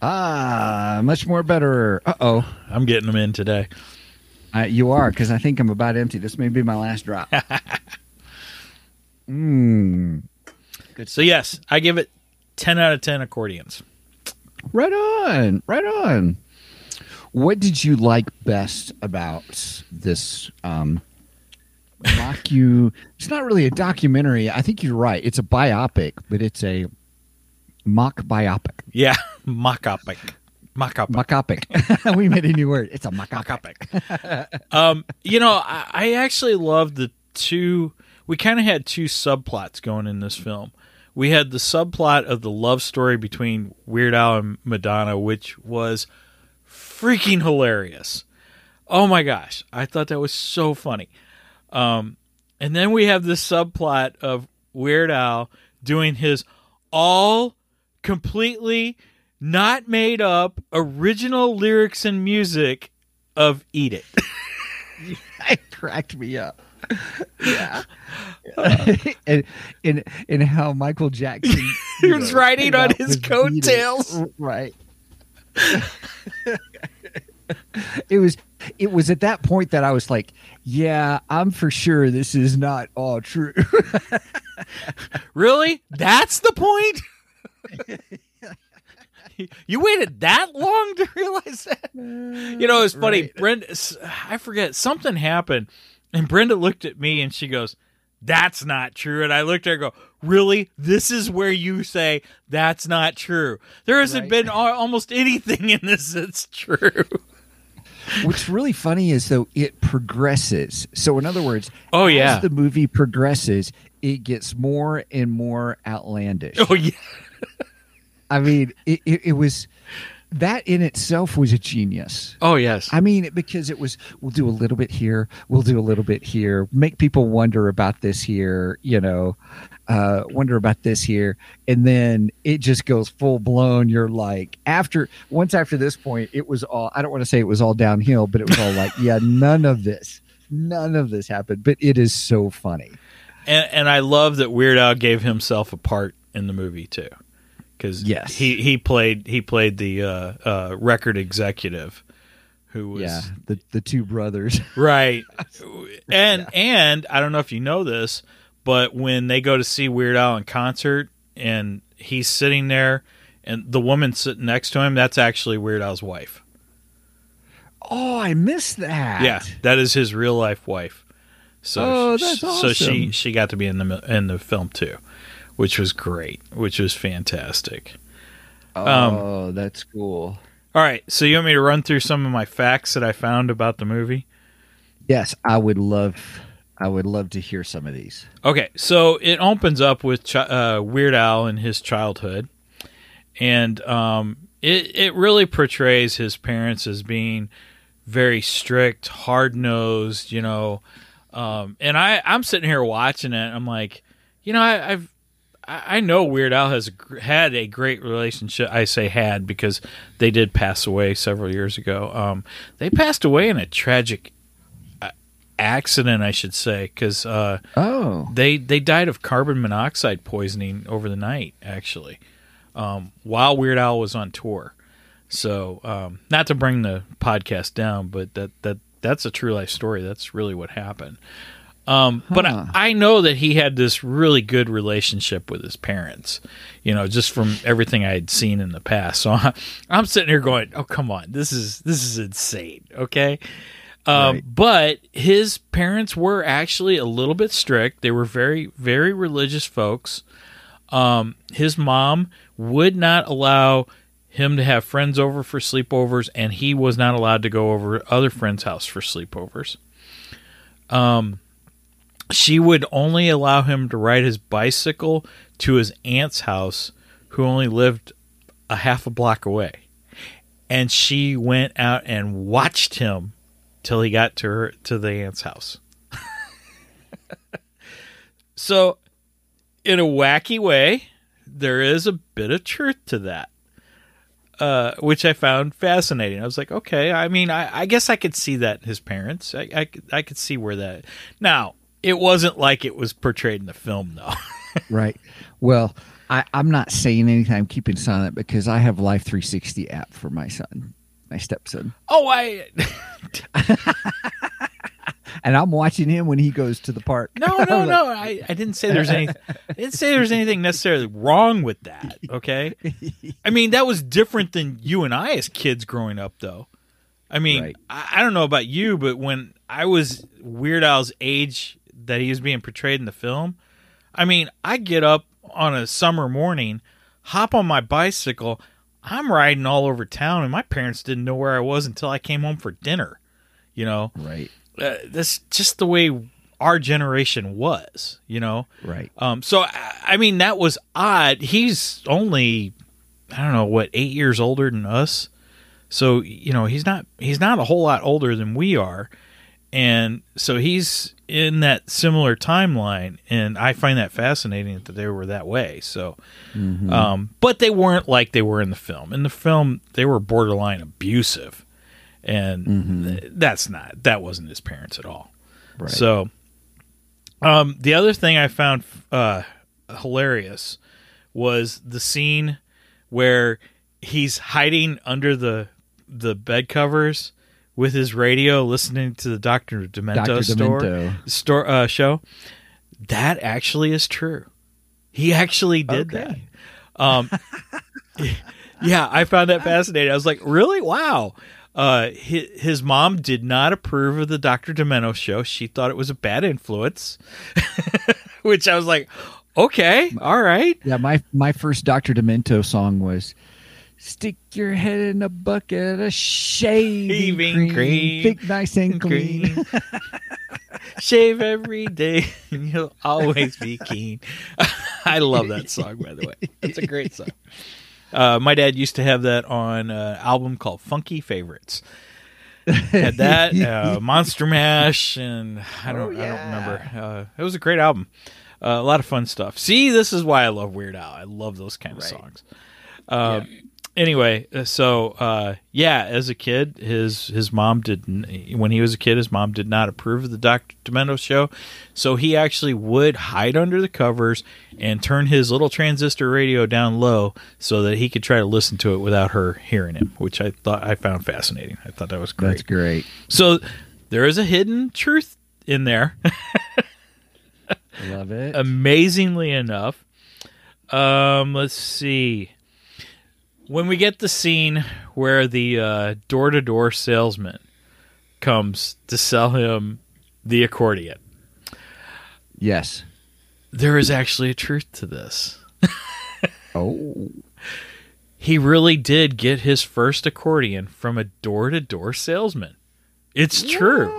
ah, much more better. Uh oh. I'm getting them in today. Uh, you are because I think I'm about empty. This may be my last drop. Mmm. (laughs) So yes, I give it 10 out of 10 accordions. Right on. Right on. What did you like best about this um docu (laughs) It's not really a documentary. I think you're right. It's a biopic, but it's a mock biopic. Yeah, (laughs) mock-opic. Mock-opic. Mock-opic. (laughs) we made a new word. It's a mock-opic. Um, you know, I, I actually love the two. We kind of had two subplots going in this film. We had the subplot of the love story between Weird Al and Madonna, which was freaking hilarious. Oh my gosh, I thought that was so funny. Um, and then we have this subplot of Weird Al doing his all completely not made up original lyrics and music of Eat It. (laughs) it cracked me up. (laughs) Yeah. (laughs) and, and and how Michael Jackson (laughs) He was know, riding on his with Beat It. coattails. Right. it was it was at that point that I was like, yeah, I'm for sure this is not all true. Really? That's the point? you waited that long to realize that? You know, it's funny. Right. Brenda, I forget, something happened, and Brenda looked at me and she goes, That's not true. And I looked at her and go, Really? This is where you say that's not true. There hasn't Right. been al- almost anything in this that's true. What's really funny is though it progresses. So in other words, Oh, yeah. as the movie progresses, it gets more and more outlandish. Oh, yeah. I mean, it, it, it was that in itself was a genius. Oh yes. I mean, because it was, we'll do a little bit here, we'll do a little bit here, make people wonder about this here, you know, uh, wonder about this here, and then it just goes full blown. You're like, after once after this point, it was all. I don't want to say it was all downhill, but it was all like, yeah, none of this, none of this happened. But it is so funny. and and I love that Weird Al gave himself a part in the movie too, because Yes. he he played he played the uh, uh, record executive, who was yeah, the the two brothers. (laughs) right, and and I don't know if you know this, but when they go to see Weird Al in concert and he's sitting there, and the woman sitting next to him, that's actually Weird Al's wife. oh, I missed that. Yeah, that is his real life wife. So, Oh, that's so she she got to be in the in the film too, which was great, which was fantastic. Um, Oh, that's cool. All right, so you want me to run through some of my facts that I found about the movie? Yes, I would love. I would love to hear some of these. Okay, so it opens up with uh, Weird Al in his childhood, and um, it it really portrays his parents as being very strict, hard nosed, you know. Um, and I I'm sitting here watching it. I'm like, you know, I, I've I I know Weird Al has had a great relationship. I say had because they did pass away several years ago. Um, they passed away in a tragic uh, accident, I should say, because uh, Oh, they they died of carbon monoxide poisoning over the night, actually, um, while Weird Al was on tour. So, um, not to bring the podcast down, but that that that's a true life story. That's really what happened. Um, But I, I know that he had this really good relationship with his parents, you know, just from everything I had seen in the past. So I, (laughs) I'm sitting here going, "Oh, come on, this is this is insane." Okay, um, Right. but his parents were actually a little bit strict. They were very very religious folks. Um, his mom would not allow him to have friends over for sleepovers, and he was not allowed to go over to other friends' house for sleepovers. Um, she would only allow him to ride his bicycle to his aunt's house, who only lived a half a block away. And she went out and watched him till he got to her to the aunt's house. (laughs) so, in a wacky way, there is a bit of truth to that, uh, which I found fascinating. I was like, okay, I mean, I, I guess I could see that his parents. I, I, I could see where that. Now, it wasn't like it was portrayed in the film, though. (laughs) right. Well, I, I'm not saying anything. I'm keeping silent because I have Life 360 app for my son, my stepson, oh, I (laughs) and I'm watching him when he goes to the park. no, (laughs) no, no. I, I didn't say there's any. I didn't say there's anything necessarily wrong with that. Okay, I mean that was different than you and I as kids growing up, though. I mean, Right. I, I don't know about you, but when I was Weird Al's age that he was being portrayed in the film, I mean, I get up on a summer morning, hop on my bicycle, I'm riding all over town, and my parents didn't know where I was until I came home for dinner. You know, Right. uh, that's just the way our generation was, you know. Right. Um, so I, I mean, that was odd. He's only, I don't know, what eight years older than us. So you know, he's not he's not a whole lot older than we are, and so he's in that similar timeline. And I find that fascinating that they were that way. So, um, but they weren't like they were in the film. In the film, they were borderline abusive, and th- that's not that wasn't his parents at all. Right. So, um, the other thing I found uh, hilarious was the scene where he's hiding under the the bed covers with his radio, listening to the Doctor Demento, Dr. store, Demento. store uh, show. That actually is true. He actually did Okay. that. Um, (laughs) yeah, I found that fascinating. I was like, really? Wow. Uh, his, his mom did not approve of the Dr. Demento show. She thought it was a bad influence, (laughs) which I was like, okay, all right. Yeah, my my first Doctor Demento song was "Stick your head in a bucket of shaving Shaving cream, cream, thick, nice and clean." (laughs) Shave every day (laughs) and you'll always be keen. (laughs) I love that song, by the way. That's a great song. Uh, my dad used to have that on an album called Funky Favorites. Had that uh, Monster Mash, and I don't, I don't remember. Uh, it was a great album. Uh, a lot of fun stuff. See, this is why I love Weird Al. I love those kind of songs. Uh, Anyway, uh, so uh, yeah, as a kid, his his mom didn't. When he was a kid, his mom did not approve of the Doctor Demento show, so he actually would hide under the covers and turn his little transistor radio down low so that he could try to listen to it without her hearing him, which I thought I found fascinating. I thought that was great. That's great. So there is a hidden truth in there. (laughs) Love it. amazingly enough. Um, let's see. When we get the scene where the door to door salesman comes to sell him the accordion, yes. there is actually a truth to this. (laughs) Oh. He really did get his first accordion from a door to door salesman. It's true.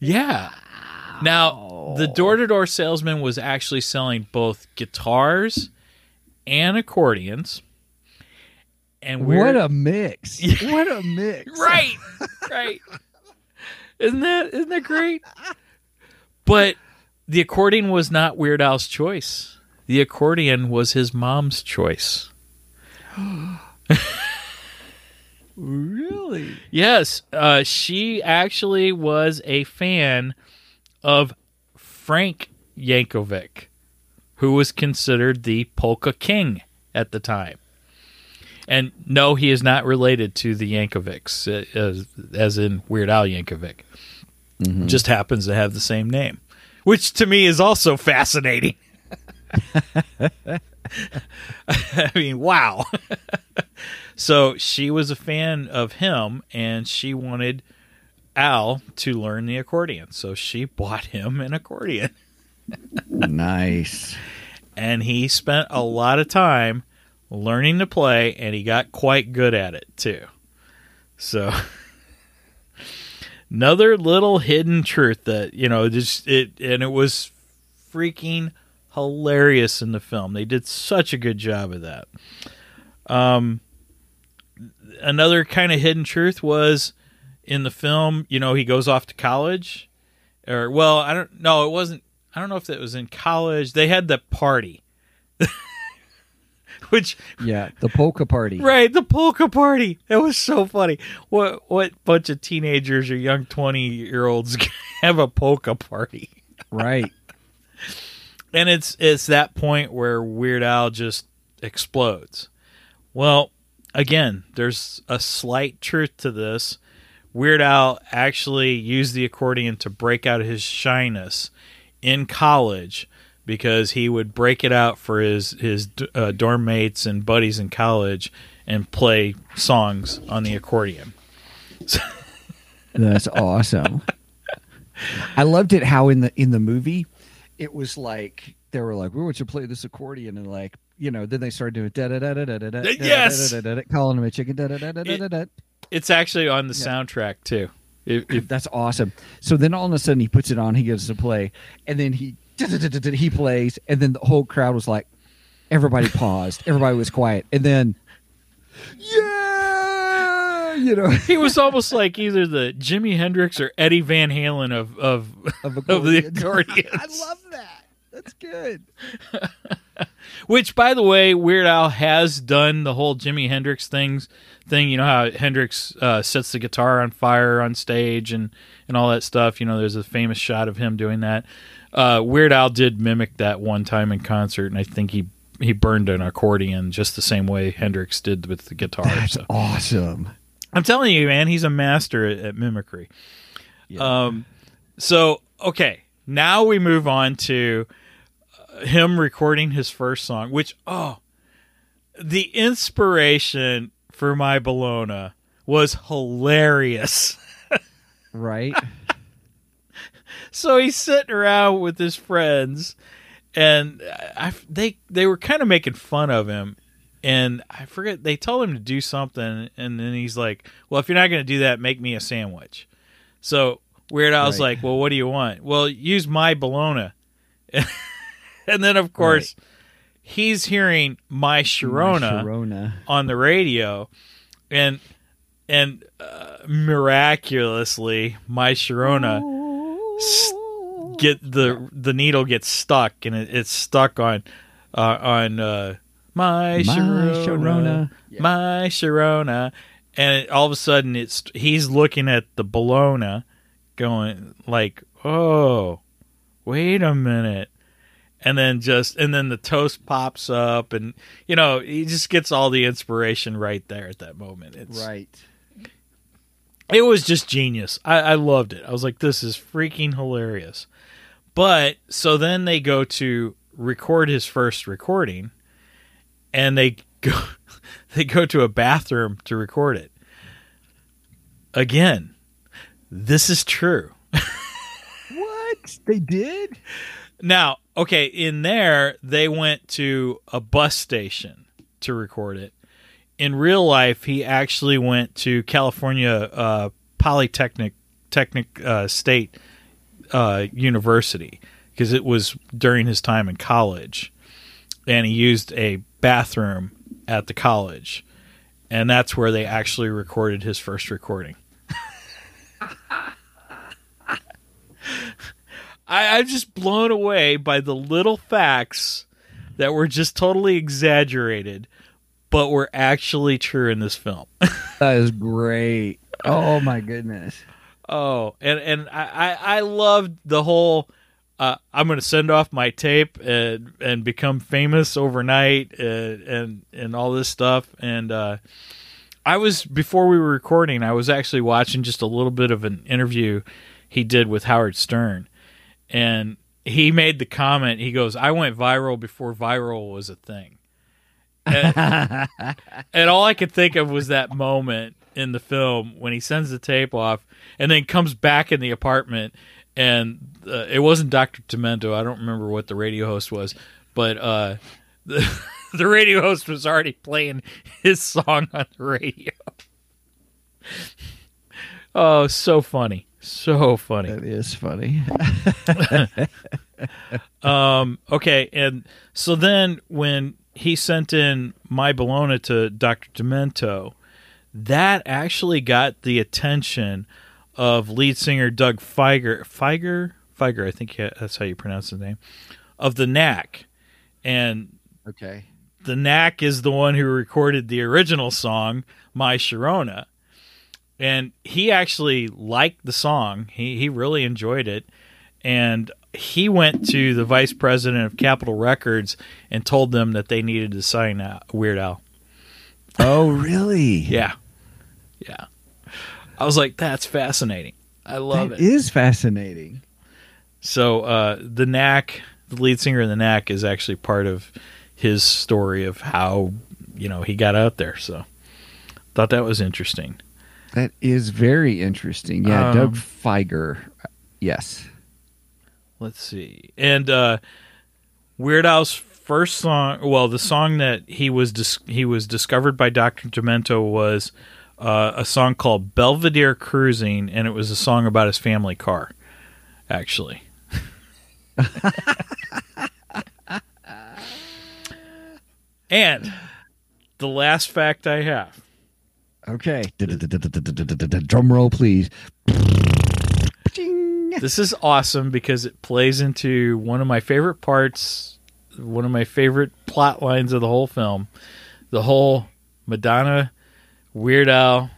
Yeah. Now, the door to door salesman was actually selling both guitars and accordions. And we're What a mix. (laughs) What a mix. right, right. Isn't that isn't that great? But the accordion was not Weird Al's choice. The accordion was his mom's choice. (gasps) Really? Yes, uh, she actually was a fan of Frank Yankovic, who was considered the polka king at the time. And no, he is not related to the Yankovics, uh, as, as in Weird Al Yankovic. Just happens to have the same name, which to me is also fascinating. (laughs) I mean, wow. (laughs) so she was a fan of him and she wanted Al to learn the accordion. So she bought him an accordion. (laughs) Nice. And he spent a lot of time learning to play and he got quite good at it too. So (laughs) another little hidden truth that, you know, just it and it was freaking hilarious in the film. They did such a good job of that. Um another kind of hidden truth was in the film, you know, he goes off to college or well, I don't know, it wasn't I don't know if it was in college. They had the party. (laughs) (laughs) Which Yeah. The polka party. right, the polka party. That was so funny. What what bunch of teenagers or young 20-year-olds (laughs) have a polka party? Right. (laughs) and it's it's that point where Weird Al just explodes. Well, again, there's a slight truth to this. Weird Al actually used the accordion to break out his shyness in college because he would break it out for his his uh, dorm mates and buddies in college and play songs on the accordion. That's awesome. I loved it how in the in the movie it was like they were like, we want you to play this accordion and like you know, then they started doing da da da da da da da Yes! da da da calling him a chicken da da da da da da. It's actually on the soundtrack too. If, if That's awesome. So then all of a sudden he puts it on, he gives to play, and then he he plays, and then the whole crowd was like, everybody paused, everybody was quiet, and then yeah, you know, he was almost like either the Jimi Hendrix or Eddie Van Halen of of, of, (laughs) of the accordions. (laughs) I love that. That's good. (laughs) Which, by the way, Weird Al has done the whole Jimi Hendrix things thing. You know how Hendrix uh, sets the guitar on fire on stage and and all that stuff. You know, there's a famous shot of him doing that. Uh, Weird Al did mimic that one time in concert, and I think he he burned an accordion just the same way Hendrix did with the guitar. That's so. awesome. I'm telling you, man, he's a master at, at mimicry. Um, so okay, now we move on to uh, him recording his first song, which oh, the inspiration for my Bologna was hilarious. (laughs) Right? So he's sitting around with his friends, and I, they they were kind of making fun of him. And I forget they told him to do something, and then he's like, "Well, if you're not going to do that, make me a sandwich." So Weird Al's Right. like, "Well, what do you want?" Well, use my bologna. (laughs) and then of course, he's hearing my Sharona, Sharona. on the radio, and and uh, miraculously, my Sharona s- get the the needle gets stuck, and it, it's stuck on uh, on uh, my, My Sharona, Sharona. my Sharona, and it, all of a sudden it's he's looking at the Bologna, going like, oh, wait a minute. And then just and then the toast pops up and you know he just gets all the inspiration right there at that moment. It's Right. It was just genius. I, I loved it. I was like, this is freaking hilarious. But so then they go to record his first recording, and they go (laughs) they go to a bathroom to record it. Again, this is true. (laughs) What? They did? Now, okay, in there they went to a bus station to record it. In real life, he actually went to California uh, Polytechnic Technic uh, State uh, University because it was during his time in college, and he used a bathroom at the college, and that's where they actually recorded his first recording. (laughs) I, I'm just blown away by the little facts that were just totally exaggerated, but were actually true in this film. (laughs) That is great. Oh my goodness. oh, and and I I, I loved the whole. Uh, I'm going to send off my tape and and become famous overnight and and, and all this stuff. And uh, I was before we were recording, I was actually watching just a little bit of an interview he did with Howard Stern, and he made the comment. He goes, "I went viral before viral was a thing." And, (laughs) and all I could think of was that moment in the film when he sends the tape off and then comes back in the apartment and uh, it wasn't Dr. Demento. I don't remember what the radio host was, but uh, the, (laughs) the radio host was already playing his song on the radio. (laughs) Oh, so funny. So funny. That is funny. Um, okay, and so then when he sent in my Bologna to Dr. Demento, that actually got the attention of lead singer Doug Fieger. Fieger? Fieger, I think that's how you pronounce his name. Of the Knack. And Okay. the Knack is the one who recorded the original song, My Sharona. And he actually liked the song. He he really enjoyed it. And he went to the vice president of Capitol Records and told them that they needed to sign Weird Al. Oh, really? Yeah. Yeah. I was like, that's fascinating. I love That it. is fascinating. So uh, the Knack, the lead singer of the Knack, is actually part of his story of how you know he got out there. So thought that was interesting. That is very interesting. Yeah, Um, Doug Fieger. Yes. Let's see, and uh, Weird Al's first song, well, the song that he was dis- he was discovered by Doctor Demento was uh, a song called Belvedere Cruising, and it was a song about his family car, actually. (laughs) and the last fact I have. Okay. (laughs) Drum roll, please. This is awesome because it plays into one of my favorite parts, one of my favorite plot lines of the whole film. The whole Madonna Weird Al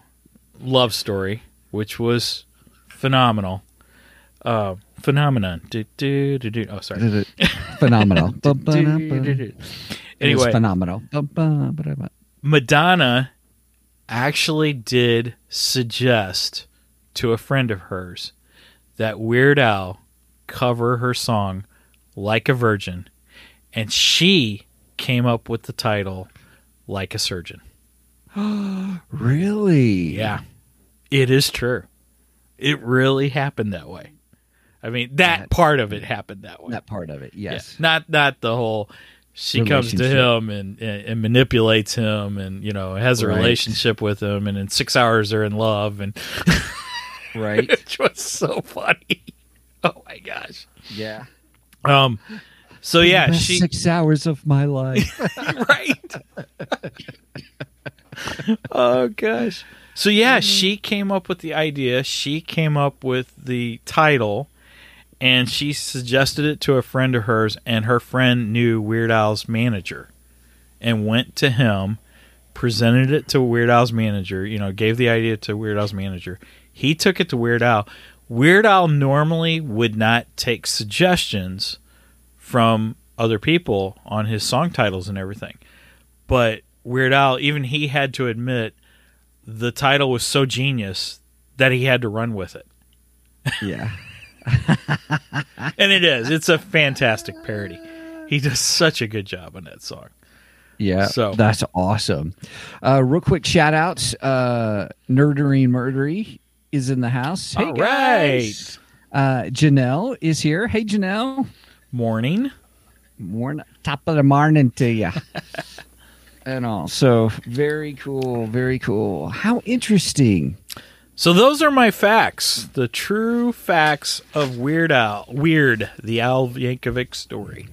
love story, which was phenomenal. Uh, phenomenon. Do, do, do, do. Oh, sorry. (laughs) Phenomenal. (laughs) It was Anyway, phenomenal. Madonna actually did suggest to a friend of hers that Weird Al cover her song Like a Virgin, and she came up with the title Like a Surgeon. (gasps) Really? Yeah, it is true. It really happened that way. I mean, that That- part of it happened that way. That part of it. Yeah. Yes. Not not the whole she comes to him and, and, and manipulates him and you know has a Right. relationship with him and in six hours they're in love and (laughs) Right. (laughs) which was so funny. (laughs) Oh my gosh. yeah. Um So yeah, Best she six hours of my life. (laughs) right. oh gosh. So yeah, she came up with the idea. She came up with the title, and she suggested it to a friend of hers, and her friend knew Weird Al's manager, and went to him, presented it to Weird Al's manager. You know, gave the idea to Weird Al's manager. He took it to Weird Al. Weird Al normally would not take suggestions from other people on his song titles and everything. But Weird Al, even he had to admit the title was so genius that he had to run with it. yeah. (laughs) And it is. It's a fantastic parody. He does such a good job on that song. Yeah, So- that's awesome. Uh, real quick shout outs. Uh, Nerdery Murdery is in the house. Hey All guys. Uh, Janelle is here. Hey Janelle. Morning. Morning, top of the morning to you. (laughs) and all. So very cool. Very cool. How interesting. So those are my facts. The true facts of Weird Al. Weird, the Al Yankovic story.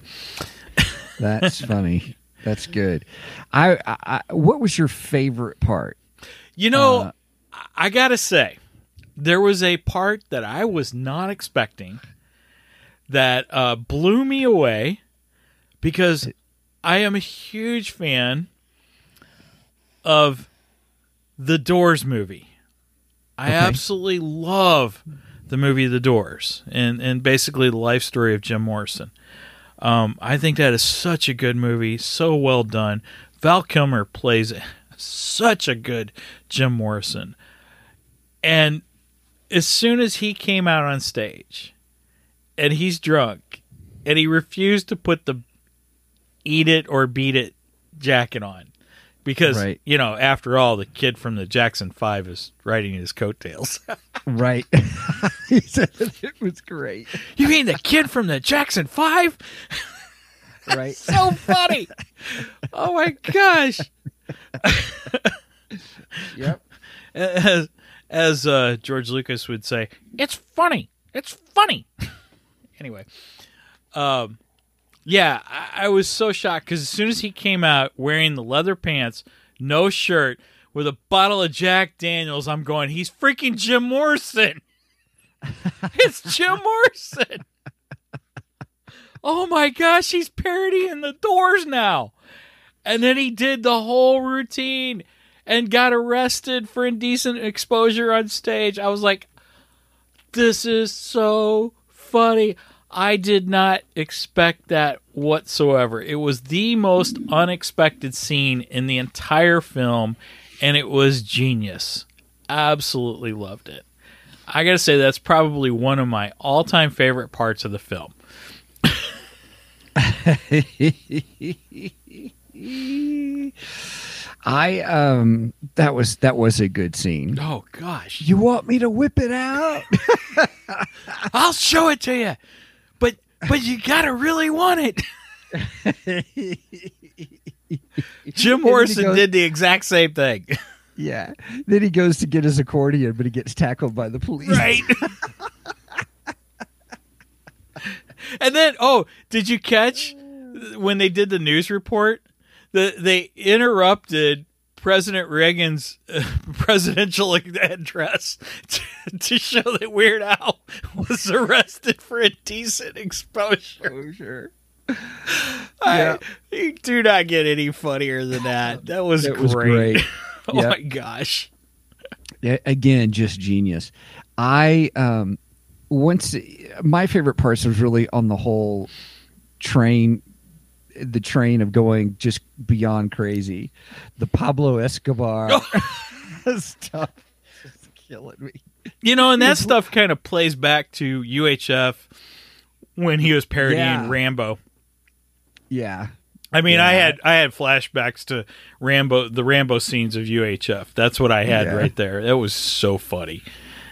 (laughs) That's funny. That's good. I, I, I what was your favorite part? You know, Uh, I- I gotta say, there was a part that I was not expecting that uh, blew me away because I am a huge fan of the Doors movie. I Okay. absolutely love the movie The Doors and, and basically the life story of Jim Morrison. Um, I think that is such a good movie, so well done. Val Kilmer plays (laughs) such a good Jim Morrison. And as soon as he came out on stage and he's drunk and he refused to put the eat it or beat it jacket on because Right. you know after all the kid from the Jackson 5 is riding his coattails. (laughs) Right. (laughs) he said it was great. you mean the kid from the Jackson 5? (laughs) Right. so funny. oh my gosh. yep. As uh, as uh, George Lucas would say, it's funny. It's funny. (laughs) anyway, um, yeah, I, I was so shocked because as soon as he came out wearing the leather pants, no shirt, with a bottle of Jack Daniels, I'm going, he's freaking Jim Morrison. (laughs) it's Jim Morrison. (laughs) oh my gosh, he's parodying the doors now. And then he did the whole routine and got arrested for indecent exposure on stage. I was like, this is so funny. I did not expect that whatsoever. It was the most unexpected scene in the entire film, and it was genius. Absolutely loved it. I gotta say, that's probably one of my all time favorite parts of the film. (laughs) I um that was that was a good scene. Oh, gosh. You want me to whip it out? (laughs) I'll show it to you. But but you gotta really want it. (laughs) Jim Morrison goes- did the exact same thing. (laughs) yeah. Then he goes to get his accordion, but he gets tackled by the police. Right. and then oh, did you catch when they did the news report? The they interrupted President Reagan's uh, (laughs) presidential address to, (laughs) to show that Weird Al was arrested for indecent exposure. Oh, sure. I, you do not get any funnier than that. That was That great. was great. (laughs) oh Yeah. my gosh. Again, just genius. I um once my favorite parts was really on the whole train the train of going just beyond crazy. The Pablo Escobar (laughs) (laughs) stuff is killing me. You know, and that stuff kind of plays back to UHF when he was parodying Yeah. Rambo. Yeah. I mean, I had I had flashbacks to Rambo, the Rambo scenes of UHF. That's what I had Yeah. right there. That was so funny.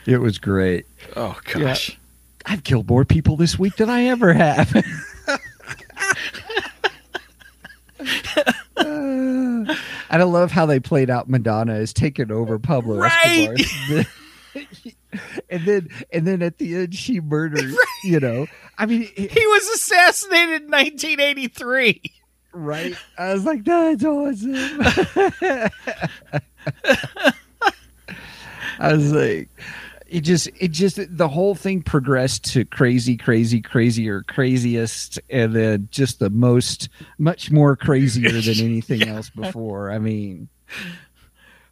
It was great. Oh gosh. I've killed more people this week than I ever have. (laughs) And I love how they played out Madonna as taking over Pablo Right. Escobar. (laughs) (laughs) and then and then at the end she murders, (laughs) you know. I mean, it- He was assassinated in 1983. right? I was like, that's awesome. I was like, it just, it just, the whole thing progressed to crazy, crazy, crazier, craziest, and then just the most, much more crazier than (laughs) anything else before. I mean,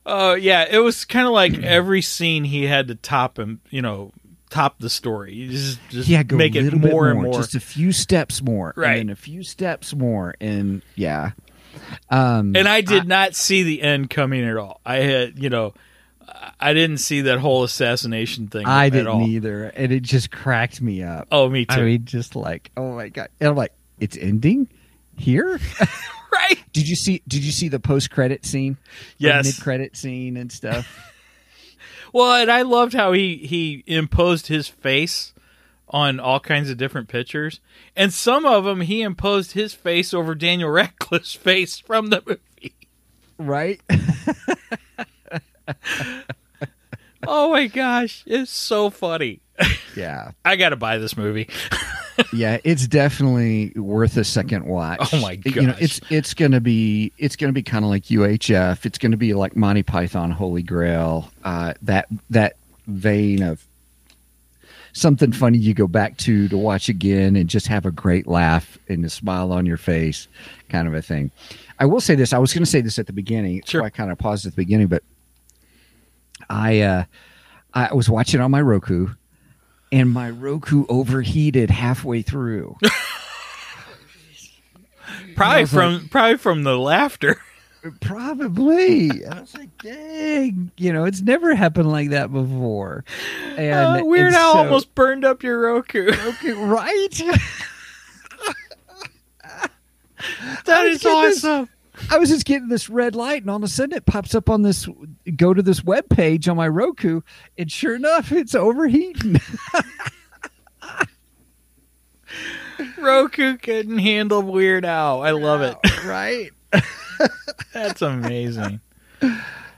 Oh yeah, it was kind of like every scene he had to top him, you know, top the story. Just just yeah, go make a it more bit and more, more. just a few steps more, Right. and a few steps more, and yeah. Um, and I did not see the end coming at all. I had, you know, I didn't see that whole assassination thing. I didn't all. either, and it just cracked me up. Oh, me too. I mean, just like, oh my god! And I'm like, it's ending here. (laughs) right? did you see? Did you see the post credit scene? Yes. mid credit scene and stuff. (laughs) Well, and I loved how he he imposed his face on all kinds of different pictures, and some of them he imposed his face over Daniel (laughs) Radcliffe's face from the movie. right? (laughs) Oh my gosh, it's so funny. yeah, (laughs) I got to buy this movie. (laughs) yeah. It's definitely worth a second watch. Oh my You know, it's it's gonna be it's gonna be kind of like UHF. It's gonna be like Monty Python Holy Grail. Uh, that that vein of something funny you go back to to watch again and just have a great laugh and a smile on your face, kind of a thing. I will say this. I was going to say this at the beginning. Sure. So I kind of paused at the beginning, but I uh, I was watching on my Roku, and my Roku overheated halfway through. (laughs) Probably was like- from probably from the laughter. Probably. I was like, dang, you know, it's never happened like that before. And Uh, Weird and Al so- almost burned up your Roku. Okay, right? (laughs) that (laughs) is get this- awesome. I was just getting this red light, and all of a sudden it pops up on this. Go to this web page on my Roku, and sure enough, it's overheating. (laughs) Roku couldn't handle Weird Al. I love it. right? (laughs) That's amazing.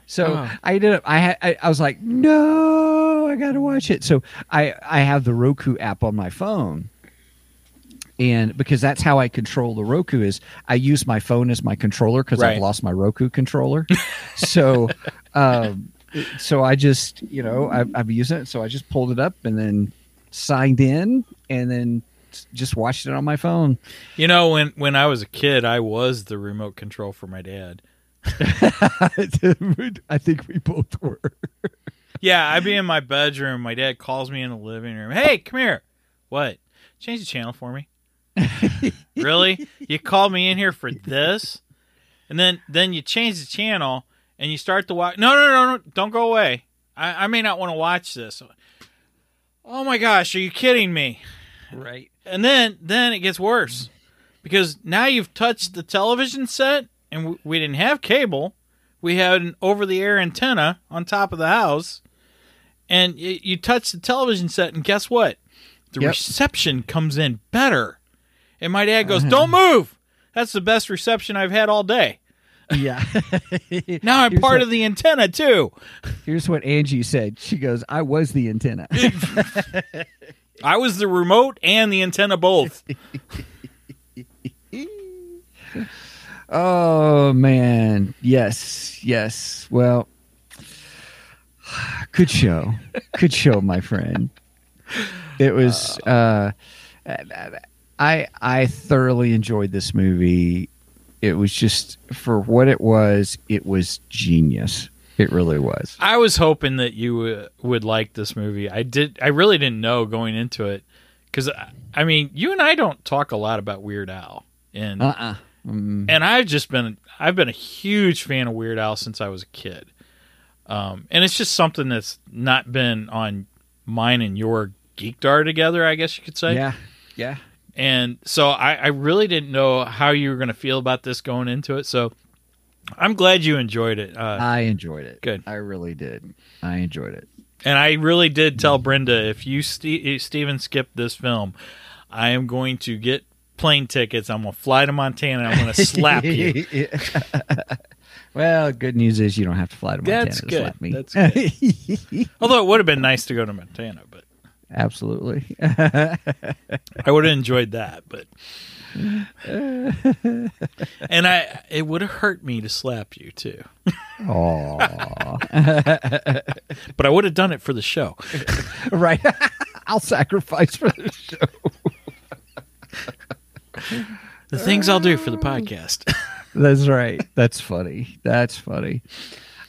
So Oh. I ended up. I had. I, I was like, no, I got to watch it. So I I have the Roku app on my phone, and because that's how I control the Roku is I use my phone as my controller because Right. I've lost my Roku controller. (laughs) so, um, so I just you know I, I've used it. So I just pulled it up and then signed in and then just watched it on my phone. You know, when when I was a kid, I was the remote control for my dad. (laughs) I think we both were. Yeah, I'd be in my bedroom. My dad calls me in the living room. Hey, come here. What? Change the channel for me. (laughs) really? You called me in here for this, and then then you change the channel and you start to watch. No, no, no, no! Don't go away. I, I may not want to watch this. Oh my gosh, are you kidding me? Right. And then then it gets worse because now you've touched the television set, and w- we didn't have cable. We had an over-the-air antenna on top of the house, and y- you touch the television set, and guess what? The Yep. reception comes in better. And my dad goes, "Don't move." That's the best reception I've had all day. Yeah. (laughs) Now I'm Here's part what- of the antenna too. Here's what Angie said. She goes, I was the antenna. (laughs) I was the remote and the antenna both. (laughs) oh, man. Yes. Yes. Well, good show. Good show, my friend. It was, uh, I, I thoroughly enjoyed this movie. It was just, for what it was, it was genius. It really was. I was hoping that you uh, would like this movie. I did. I really didn't know going into it because I mean, you and I don't talk a lot about Weird Al, and Uh-uh. Mm, and I've just been I've been a huge fan of Weird Al since I was a kid, um, and it's just something that's not been on mine and your geekdar together. I guess you could say. yeah. Yeah. And so I, I really didn't know how you were going to feel about this going into it. So I'm glad you enjoyed it. Uh, I enjoyed it. Good. I really did. I enjoyed it. And I really did tell Brenda if you Ste Steven skip this film, I am going to get plane tickets. I'm going to fly to Montana. I'm going to slap you. (laughs) (laughs) well, good news is you don't have to fly to Montana That's to good. slap me. That's (laughs) Although it would have been nice to go to Montana, but absolutely. I would have enjoyed that, but and I it would have hurt me to slap you too. Aw. But I would have done it for the show. right. (laughs) I'll sacrifice for the show. The things I'll do for the podcast. That's right. That's funny. That's funny.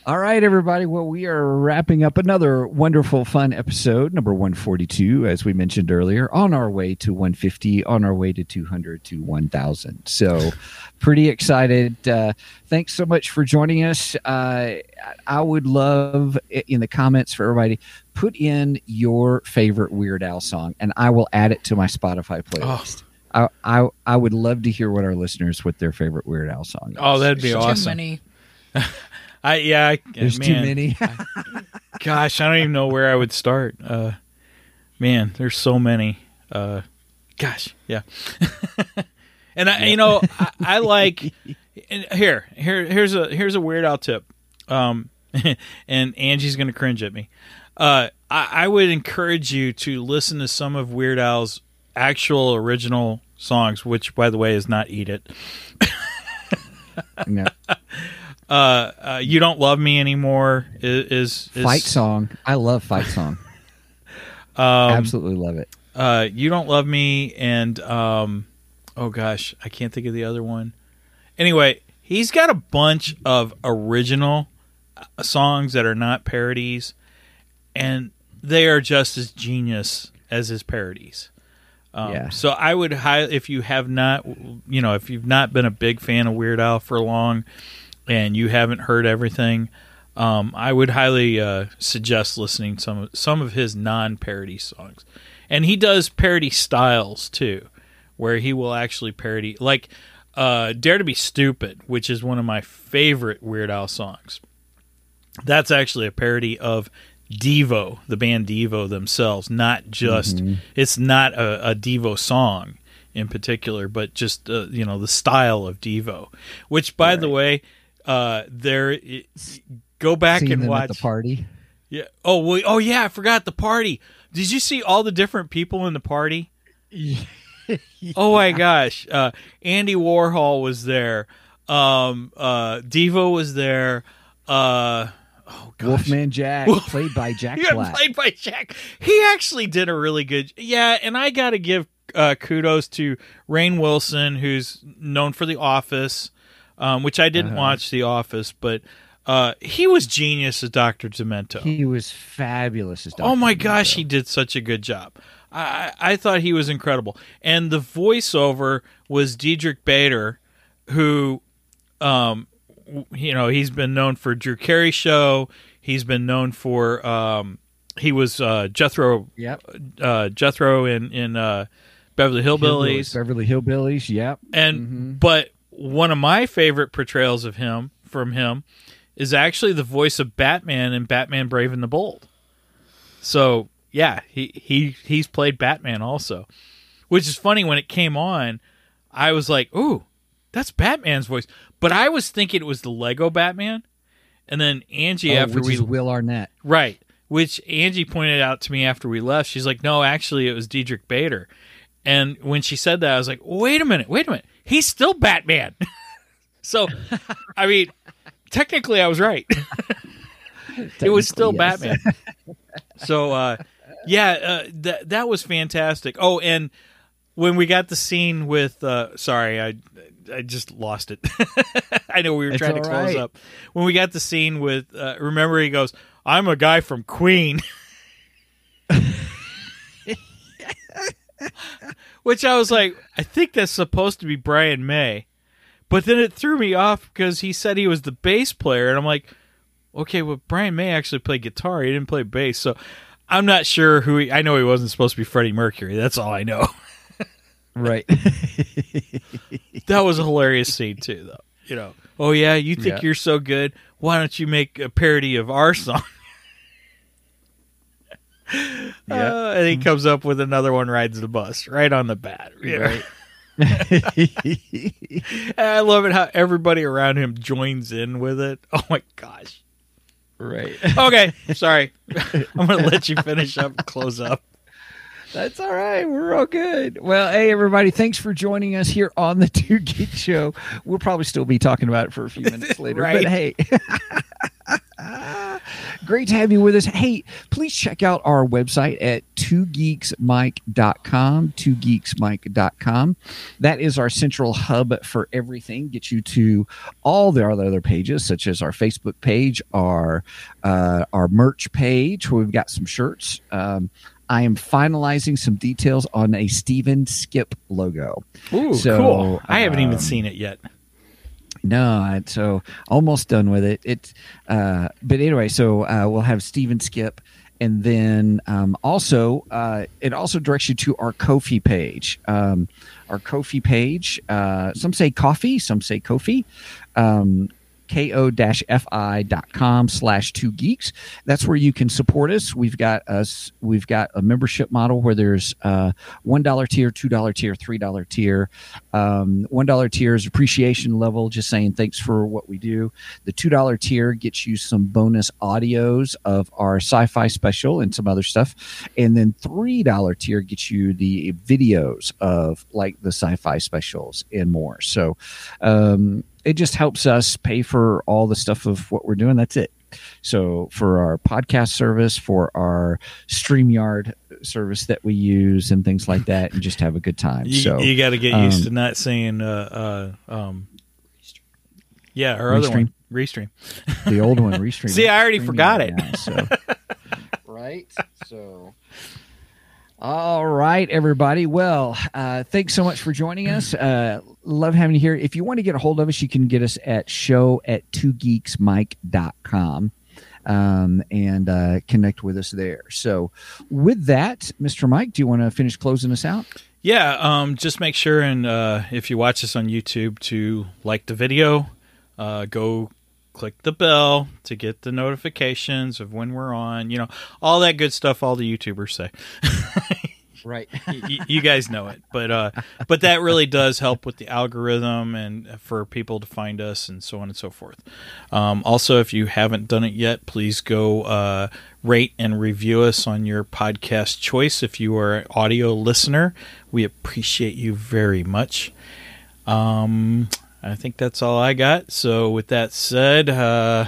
All right, everybody. Well, we are wrapping up another wonderful, fun episode, number 142, as we mentioned earlier, on our way to 150, on our way to 200 to 1,000. So, pretty excited. Uh, thanks so much for joining us. Uh, I would love in the comments for everybody, put in your favorite Weird Al song, and I will add it to my Spotify playlist. I, I I would love to hear what our listeners what their favorite Weird Al song is. Oh, that'd be Too awesome. many. (laughs) I yeah, I, There's man, too many. Gosh, I don't even know where I would start. Uh, man, there's so many. Uh, gosh, yeah. (laughs) and I, you know, I, I like. And here, here, here's a here's a Weird Al tip. Um, (laughs) and Angie's gonna cringe at me. Uh, I, I would encourage you to listen to some of Weird Al's actual original songs, which, by the way, is not "Eat It." (laughs) No. Uh, uh, "You Don't Love Me Anymore" is, is, is Fight song. I love fight song. (laughs) Um, Absolutely love it. uh, "You Don't Love Me" and um, oh gosh, I can't think of the other one. Anyway, he's got a bunch of original uh, songs that are not parodies, and they are just as genius as his parodies. Um, Yeah. So I would high if you have not, you know, if you've not been a big fan of Weird Al for long, and you haven't heard everything, um, I would highly uh, suggest listening some some of his non parody songs, and he does parody styles too, where he will actually parody like uh, "Dare to Be Stupid," which is one of my favorite Weird Al songs. That's actually a parody of Devo, the band Devo themselves, not just it's not a, a Devo song in particular, but just uh, you know the style of Devo. Which, by the way, uh, there it, go back and watch the party. Yeah. Oh, well, oh yeah, I forgot the party. Did you see all the different people in the party? (laughs) Oh my gosh. Uh, Andy Warhol was there. Um, uh, Devo was there. Uh, oh gosh. Wolfman Jack, Wolf- played by (laughs) Jack Yeah, Black. played by Jack. He actually did a really good. Yeah, and I got to give uh, kudos to Rainn Wilson, who's known for The Office, um, which I Uh-huh. didn't watch The Office, but uh, he was genius as Doctor Demento. He was fabulous as Dr. Oh my gosh, he did such a good job. I, I thought he was incredible. And the voiceover was Diedrich Bader, who, um, you know, he's been known for Drew Carey Show. He's been known for, um, he was uh, Jethro, Yep. uh, Jethro in in uh, Beverly Hillbillies, Beverly Hillbillies. Yep. and but one of my favorite portrayals of him from him is actually the voice of Batman in Batman Brave and the Bold. So yeah, he he he's played Batman also, which is funny. When it came on, I was like, "Ooh, that's Batman's voice," but I was thinking it was the Lego Batman, and then Angie Oh, after we is Will Arnett. Right. Which Angie pointed out to me after we left. She's like, no, actually, it was Diedrich Bader. And when she said that, I was like, wait a minute, wait a minute. He's still Batman. (laughs) so, I mean, technically, I was right. (laughs) it was still yes. Batman. so, uh, yeah, uh, that that was fantastic. Oh, and when we got the scene with, uh, sorry, I I just lost it. (laughs) I know we were It's trying to close right. up. When we got the scene with, uh, remember he goes, "I'm a guy from Queen," (laughs) which I was like, I think that's supposed to be Brian May, but then it threw me off because he said he was the bass player, and I'm like, okay, well Brian May actually played guitar. He didn't play bass, so I'm not sure who. He, I know he wasn't supposed to be Freddie Mercury. That's all I know. (laughs) Right. (laughs) that was a hilarious scene too, though. You know, oh yeah, you think Yeah. you're so good? Why don't you make a parody of our song? Yeah. Uh, and he comes up with another one, rides the bus right on the bat. know? (laughs) And I love it how everybody around him joins in with it. (laughs) Oh my gosh. right. Okay, sorry. (laughs) I'm gonna let you finish up, close up. That's all right. We're all good. Well, hey, everybody, thanks for joining us here on the Two Geek Show. We'll probably still be talking about it for a few minutes later. Right. But hey, great to have you with us. Hey, please check out our website at twogeeksmike.com, twogeeksmike.com. That is our central hub for everything. Get you to all the other pages, such as our Facebook page, our uh, our merch page, where we've got some shirts. Um, I am finalizing some details on a Steven Skip logo. Ooh, So, cool. I haven't even um, seen it yet. No, so almost done with it. It, uh, but anyway, so uh, we'll have Steven Skip, and then um, also uh, it also directs you to our Ko-fi page. Um, our Ko-fi page. Uh, some say coffee, some say Kofi. Um, ko-fi.com slash two geeks. That's where you can support us. We've got us we've got a membership model where there's uh one dollar tier two dollar tier three dollar tier. Um one dollar tier is appreciation level just saying thanks for what we do. The two dollar tier gets you some bonus audios of our sci-fi special and some other stuff. And then three dollar tier gets you the videos of like the sci-fi specials and more. So um it just helps us pay for all the stuff of what we're doing. That's it. So for our podcast service, for our StreamYard service that we use and things like that, and just have a good time. You, so you got to get used um, to not saying, uh, uh, um, yeah, our other Restream? one, Restream. (laughs) the old one restream. (laughs) See, I already forgot it. now, so. (laughs) right. So. All right, everybody. Well, uh, thanks so much for joining us. Uh, love having you here. If you want to get a hold of us, you can get us at show at twogeeksmike.com um, and uh, connect with us there. So, with that, Mr. Mike, do you want to finish closing us out? Yeah, um, just make sure and uh, if you watch this on YouTube to like the video, uh, go click the bell to get the notifications of when we're on. You know, all that good stuff. All the YouTubers say. (laughs) Right. y- you guys know it, but uh, but that really does help with the algorithm and for people to find us and so on and so forth. Um, also, if you haven't done it yet, please go uh, rate and review us on your podcast choice. If you are an audio listener, we appreciate you very much. Um, I think that's all I got. So, with that said, uh,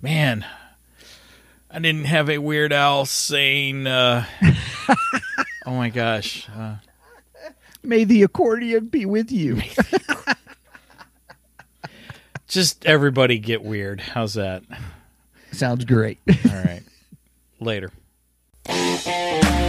man, I didn't have a Weird Al saying. Uh, (laughs) oh my gosh. Uh, May the accordion be with you. (laughs) just everybody get weird. How's that? Sounds great. All right. Later. (laughs)